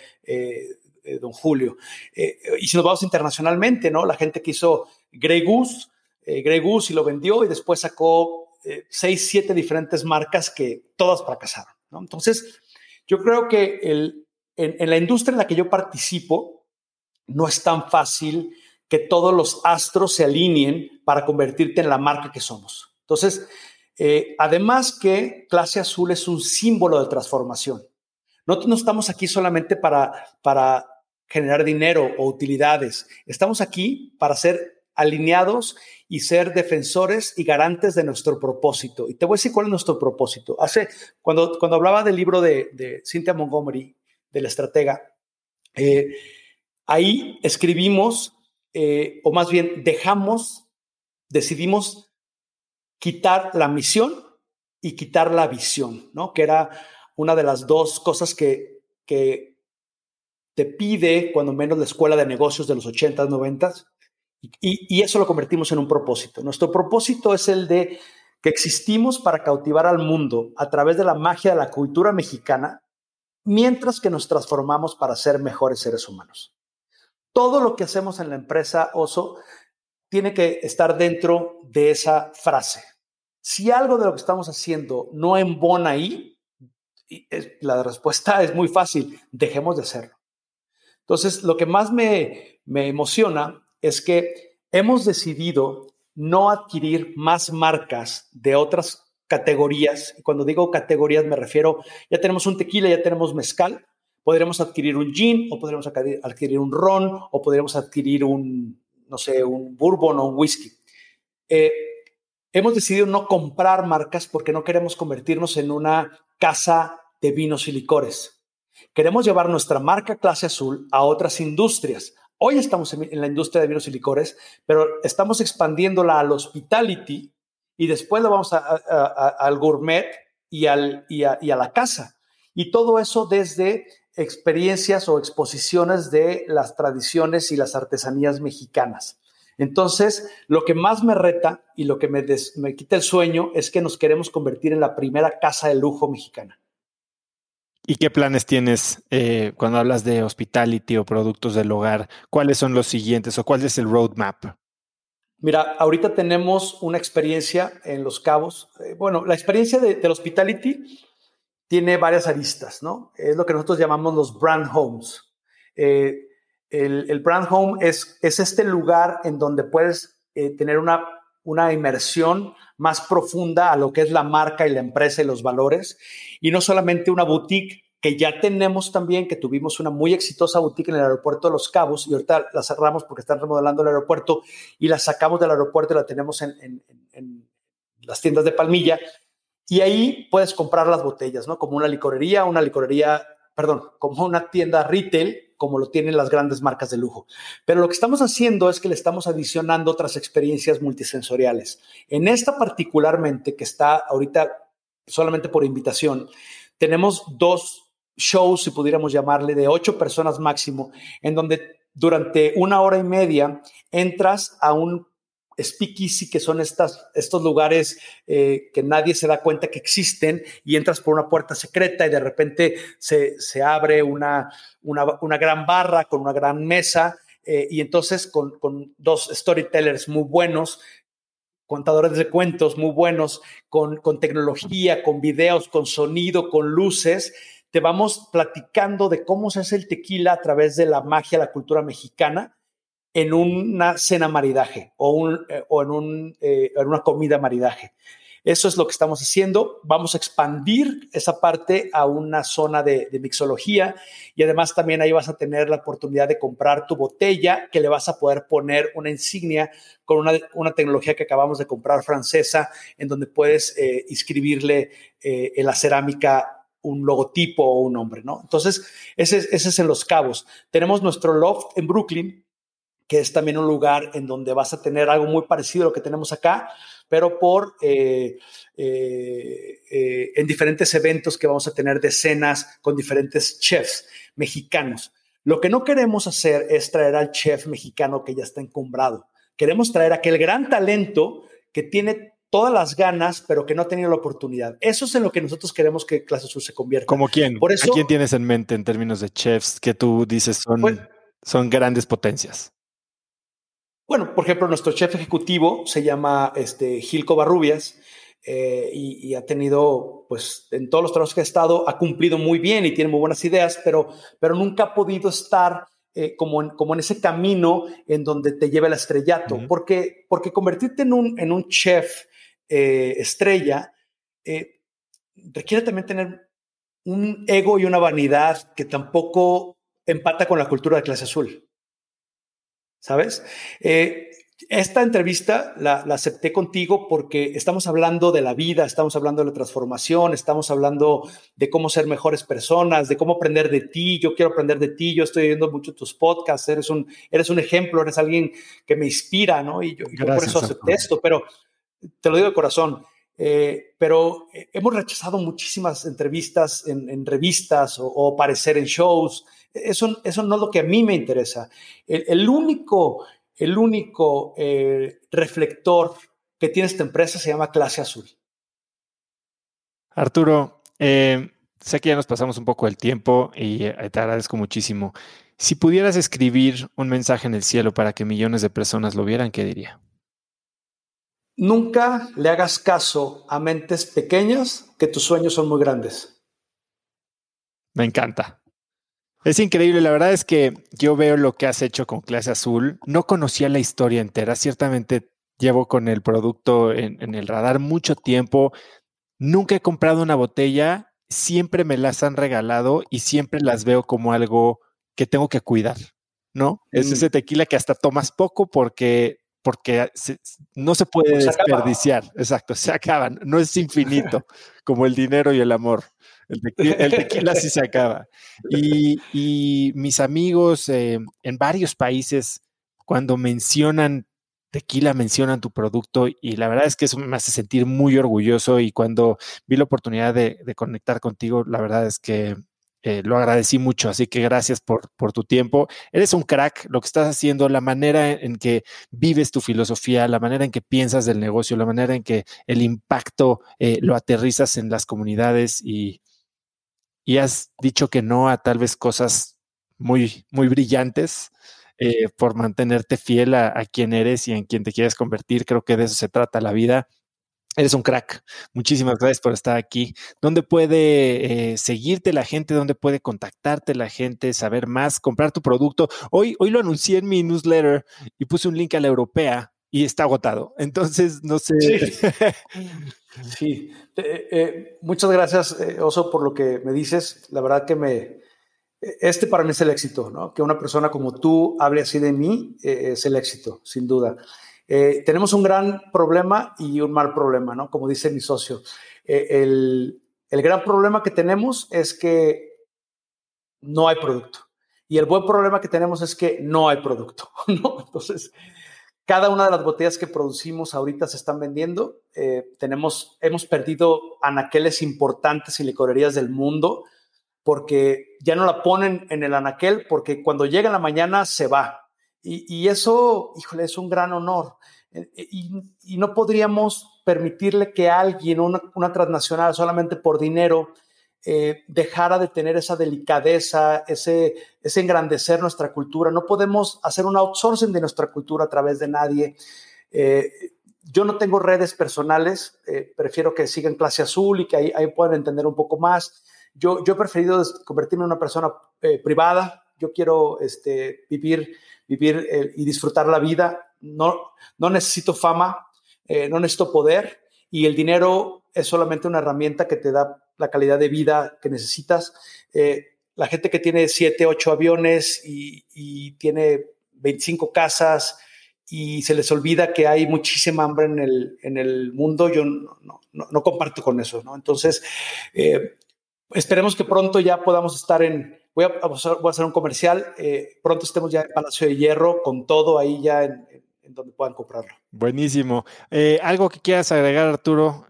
don Julio. y si nos vamos internacionalmente, ¿no? La gente que hizo Grey Goose, Grey Goose y lo vendió y después sacó eh, seis, siete diferentes marcas que todas fracasaron. ¿no? Entonces, yo creo que el, en, la industria en la que yo participo, no es tan fácil que todos los astros se alineen para convertirte en la marca que somos. Entonces, eh, además que clase azul es un símbolo de transformación. Nosotros no estamos aquí solamente para, para generar dinero o utilidades. Estamos aquí para ser alineados y ser defensores y garantes de nuestro propósito. Y te voy a decir cuál es nuestro propósito. Hace, cuando, cuando hablaba del libro de, de Cynthia Montgomery, de la estratega, eh, ahí escribimos, eh, o más bien dejamos, decidimos quitar la misión y quitar la visión, ¿no? Que era una de las dos cosas que, te pide, cuando menos, la escuela de negocios de los 80s, 90s, y, eso lo convertimos en un propósito. Nuestro propósito es el de que existimos para cautivar al mundo a través de la magia de la cultura mexicana, mientras que nos transformamos para ser mejores seres humanos. Todo lo que hacemos en la empresa Oso tiene que estar dentro de esa frase. Si algo de lo que estamos haciendo no embona ahí, la respuesta es muy fácil, dejemos de hacerlo. Entonces, lo que más me, me emociona es que hemos decidido no adquirir más marcas de otras categorías. Cuando digo categorías me refiero, ya tenemos un tequila, ya tenemos mezcal, podríamos adquirir un gin o podríamos adquirir un ron o podríamos adquirir un, no sé, un bourbon o un whisky. Eh, hemos decidido no comprar marcas porque no queremos convertirnos en una casa de vinos y licores. Queremos llevar nuestra marca clase azul a otras industrias. Hoy estamos en, la industria de vinos y licores, pero estamos expandiéndola al hospitality y después lo vamos al gourmet y, al, a, y a la casa. Y todo eso desde experiencias o exposiciones de las tradiciones y las artesanías mexicanas. Entonces, lo que más me reta y lo que me, me quita el sueño es que nos queremos convertir en la primera casa de lujo mexicana. ¿Y qué planes tienes eh, cuando hablas de hospitality o productos del hogar? ¿Cuáles son los siguientes o cuál es el roadmap? Mira, ahorita tenemos una experiencia en Los Cabos. Eh, bueno, la experiencia de, del hospitality tiene varias aristas, ¿no? Es lo que nosotros llamamos los brand homes. Eh, el, brand home es, es este lugar en donde puedes tener una, una inmersión más profunda a lo que es la marca y la empresa y los valores, y no solamente una boutique que ya tenemos también, que tuvimos una muy exitosa boutique en el aeropuerto de Los Cabos y ahorita la cerramos porque están remodelando el aeropuerto y la sacamos del aeropuerto y la tenemos en, en las tiendas de Palmilla. Y ahí puedes comprar las botellas, ¿no? Como una licorería, una licorería, perdón, como una tienda retail como lo tienen las grandes marcas de lujo. Pero lo que estamos haciendo es que le estamos adicionando otras experiencias multisensoriales. En esta particularmente, que está ahorita solamente por invitación, tenemos dos shows, si pudiéramos llamarle, de ocho personas máximo, en donde durante una hora y media entras a un speakeasy, que son estos lugares eh, que nadie se da cuenta que existen y entras por una puerta secreta y de repente se, abre una, una, una, gran barra con una gran mesa eh, y entonces con, con, dos storytellers muy buenos, contadores de cuentos muy buenos, con, con tecnología, con videos, con sonido, con luces, te vamos platicando de cómo se hace el tequila a través de la magia, la cultura mexicana en una cena maridaje o, un, eh, o en, un, eh, en, una comida maridaje. Eso es lo que estamos haciendo. Vamos a expandir esa parte a una zona de, mixología y además también ahí vas a tener la oportunidad de comprar tu botella que le vas a poder poner una insignia con una, una tecnología que acabamos de comprar francesa en donde puedes eh, inscribirle en la cerámica un logotipo o un nombre, ¿no? Entonces, ese, ese es en Los Cabos. Tenemos nuestro loft en Brooklyn, que es también un lugar en donde vas a tener algo muy parecido a lo que tenemos acá, pero por eh, eh, eh, en diferentes eventos que vamos a tener de cenas con diferentes chefs mexicanos. Lo que no queremos hacer es traer al chef mexicano que ya está encumbrado. Queremos traer aquel gran talento que tiene todas las ganas, pero que no ha tenido la oportunidad. Eso es en lo que nosotros queremos que Clase Sur se convierta. ¿Como quién? Por eso, ¿A quién tienes en mente en términos de chefs que tú dices son, pues son grandes potencias? Bueno, por ejemplo, nuestro chef ejecutivo se llama este, Gilco Barrubias eh, y, ha tenido, pues, en todos los trabajos que ha estado, ha cumplido muy bien y tiene muy buenas ideas, pero, pero nunca ha podido estar eh, como, en, como en ese camino en donde te lleva el estrellato, porque, porque convertirte en un, en un chef eh, estrella requiere también tener un ego y una vanidad que tampoco empata con la cultura de clase azul. ¿Sabes? Eh, esta entrevista la, acepté contigo porque estamos hablando de la vida, estamos hablando de la transformación, estamos hablando de cómo ser mejores personas, de cómo aprender de ti. Yo quiero aprender de ti, yo estoy viendo mucho tus podcasts, eres un, eres un ejemplo, eres alguien que me inspira, ¿no? Y yo, por eso acepté esto, pero te lo digo de corazón. Eh, pero eh, hemos rechazado muchísimas entrevistas en, revistas o, o, aparecer en shows eso, eso no es lo que a mí me interesa. El, único, el único eh, reflector que tiene esta empresa se llama Clase Azul. Arturo, eh, sé que ya nos pasamos un poco el tiempo y eh, te agradezco muchísimo. Si pudieras escribir un mensaje en el cielo para que millones de personas lo vieran, ¿qué diría? Nunca le hagas caso a mentes pequeñas que tus sueños son muy grandes. Me encanta. Es increíble, la verdad es que yo veo lo que has hecho con Clase Azul. No conocía la historia entera, ciertamente llevo con el producto en, el radar mucho tiempo. Nunca he comprado una botella, siempre me las han regalado y siempre las veo como algo que tengo que cuidar, ¿no? Es mm. ese tequila que hasta tomas poco porque porque no se puede pues desperdiciar. Exacto, se acaban. No es infinito como el dinero y el amor. El tequila, sí se acaba. Y, mis amigos eh, en varios países, cuando mencionan tequila, mencionan tu producto y la verdad es que eso me hace sentir muy orgulloso y cuando vi la oportunidad de, conectar contigo, la verdad es que eh, lo agradecí mucho, así que gracias por, por, tu tiempo. Eres un crack, lo que estás haciendo, la manera en que vives tu filosofía, la manera en que piensas del negocio, la manera en que el impacto eh, lo aterrizas en las comunidades y, y, has dicho que no a tal vez cosas muy, muy brillantes. Eh, por mantenerte fiel a, quien eres y en quien te quieres convertir. Creo que de eso se trata la vida. Eres un crack. Muchísimas gracias por estar aquí. ¿Dónde puede eh, seguirte la gente? ¿Dónde puede contactarte la gente? Saber más, comprar tu producto. Hoy, hoy lo anuncié en mi newsletter y puse un link a la europea y está agotado. Entonces, no sé. Sí. Eh, eh, muchas gracias, Oso, por lo que me dices. La verdad que me. Este para mí es el éxito, ¿no? Que una persona como tú hable así de mí es el éxito, sin duda. Eh, tenemos un gran problema y un mal problema, ¿no? Como dice mi socio. Eh, el, gran problema que tenemos es que no hay producto. Y el buen problema que tenemos es que no hay producto, ¿no? Entonces, cada una de las botellas que producimos ahorita se están vendiendo. Eh, tenemos, hemos perdido anaqueles importantes y licorerías del mundo porque ya no la ponen en el anaquel porque cuando llega la mañana se va y, eso, híjole, es un gran honor. Eh, eh, y, no podríamos permitirle que alguien, una, una transnacional, solamente por dinero, eh, de tener esa delicadeza, ese, ese engrandecer nuestra cultura. No podemos hacer un outsourcing de nuestra cultura a través de nadie. yo no tengo redes personales, prefiero que sigan clase azul y que ahí, ahí puedan entender un poco más. Yo, yo he preferido convertirme en una persona privada. Yo quiero este, vivir vivir eh, y disfrutar la vida. No, no necesito fama, eh, no necesito poder y el dinero es solamente una herramienta que te da la calidad de vida que necesitas. Eh, la gente que tiene 7, 8 aviones y, tiene 25 casas y se les olvida que hay muchísima hambre en el, en el mundo, yo no, no, comparto con eso. ¿no? Entonces, esperemos que pronto ya podamos estar en, Voy a, hacer un comercial. Eh, pronto estemos ya en Palacio de Hierro con todo ahí ya en, donde puedan comprarlo. Buenísimo. Eh, ¿Algo que quieras agregar, Arturo?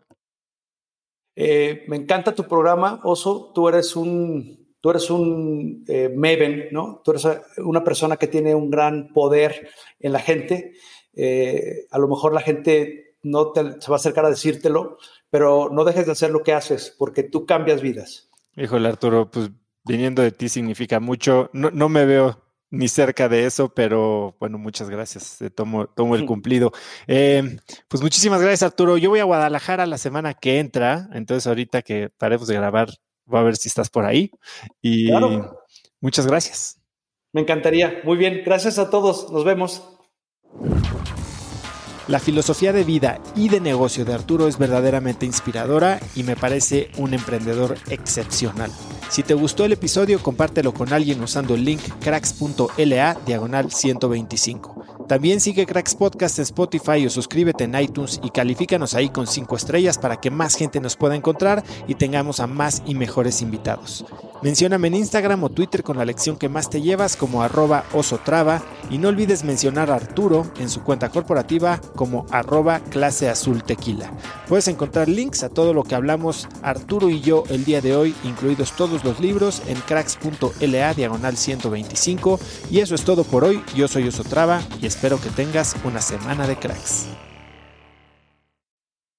Eh, me encanta tu programa, Oso. Tú eres un, tú eres un Maven, ¿no? Tú eres una persona que tiene un gran poder en la gente. a lo mejor la gente no te, se va a acercar a decírtelo, pero no dejes de hacer lo que haces porque tú cambias vidas. Híjole, Arturo, pues viniendo de ti significa mucho. No, no me veo ni cerca de eso, pero bueno, muchas gracias. Tomo, tomo el cumplido. Eh, pues muchísimas gracias, Arturo. Yo voy a Guadalajara la semana que entra, entonces ahorita que paremos de grabar, voy a ver si estás por ahí. Y muchas gracias. Me encantaría. Muy bien, gracias a todos. Nos vemos. La filosofía de vida y de negocio de Arturo es verdaderamente inspiradora y me parece un emprendedor excepcional. Si te gustó el episodio, compártelo con alguien usando el link cracks.la diagonal 125. También sigue Cracks Podcast en Spotify o suscríbete en iTunes y califícanos ahí con 5 estrellas para que más gente nos pueda encontrar y tengamos a más y mejores invitados. Mencióname en Instagram o Twitter con la lección que más te llevas como arroba osotrava y no olvides mencionar a Arturo en su cuenta corporativa como arroba clase azul tequila. Puedes encontrar links a todo lo que hablamos Arturo y yo el día de hoy, incluidos todos los libros en cracks.la diagonal 125. Y eso es todo por hoy. Yo soy Osotrava y espero que tengas una semana de cracks.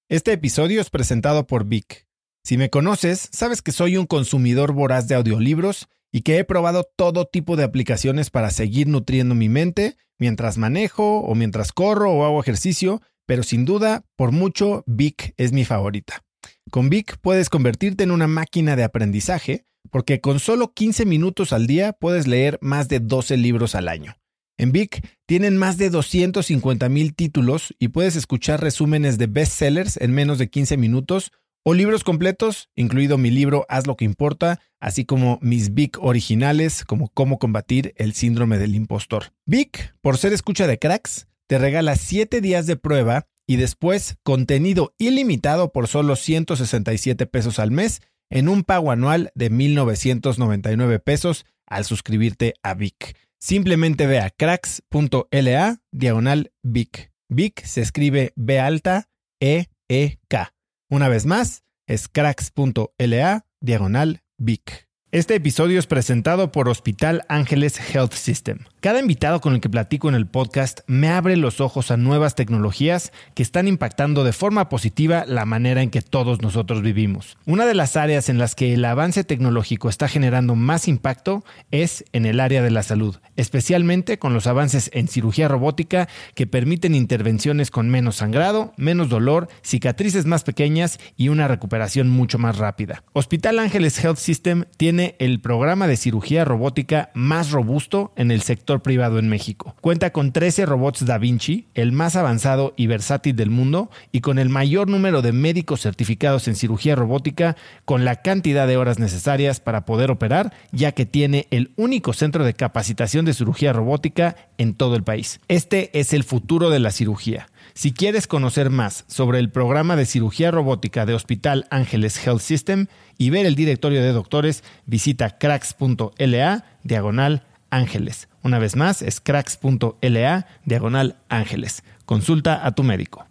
Este episodio es presentado por Vic. Si me conoces, sabes que soy un consumidor voraz de audiolibros y que he probado todo tipo de aplicaciones para seguir nutriendo mi mente mientras manejo o mientras corro o hago ejercicio, pero sin duda, por mucho, Vic es mi favorita. Con Vic puedes convertirte en una máquina de aprendizaje porque con solo 15 minutos al día puedes leer más de 12 libros al año. En Vic tienen más de 250 mil títulos y puedes escuchar resúmenes de bestsellers en menos de 15 minutos o libros completos, incluido mi libro Haz lo que importa, así como mis Vic originales como Cómo combatir el síndrome del impostor. Vic, por ser escucha de cracks, te regala 7 días de prueba y después contenido ilimitado por solo 167 pesos al mes en un pago anual de 1.999 pesos al suscribirte a Vic. Simplemente ve a cracks.la diagonal. Vic se escribe B alta E E K. Una vez más, es cracks.la diagonal Vic. Este episodio es presentado por Hospital Ángeles Health System. Cada invitado con el que platico en el podcast me abre los ojos a nuevas tecnologías que están impactando de forma positiva la manera en que todos nosotros vivimos. Una de las áreas en las que el avance tecnológico está generando más impacto es en el área de la salud, especialmente con los avances en cirugía robótica que permiten intervenciones con menos sangrado, menos dolor, cicatrices más pequeñas y una recuperación mucho más rápida. Hospital Ángeles Health System el programa de cirugía robótica más robusto en el sector privado en México. Cuenta con 13 robots Da Vinci, el más avanzado y versátil del mundo, y con el mayor número de médicos certificados en cirugía robótica, con la cantidad de horas necesarias para poder operar, ya que tiene el único centro de capacitación de cirugía robótica en todo el país. Este es el futuro de la cirugía. Si quieres conocer más sobre el programa de cirugía robótica de Hospital Ángeles Health System y ver el directorio de doctores, visita cracks.la diagonal ángeles. Una vez más, es cracks.la diagonal ángeles. Consulta a tu médico.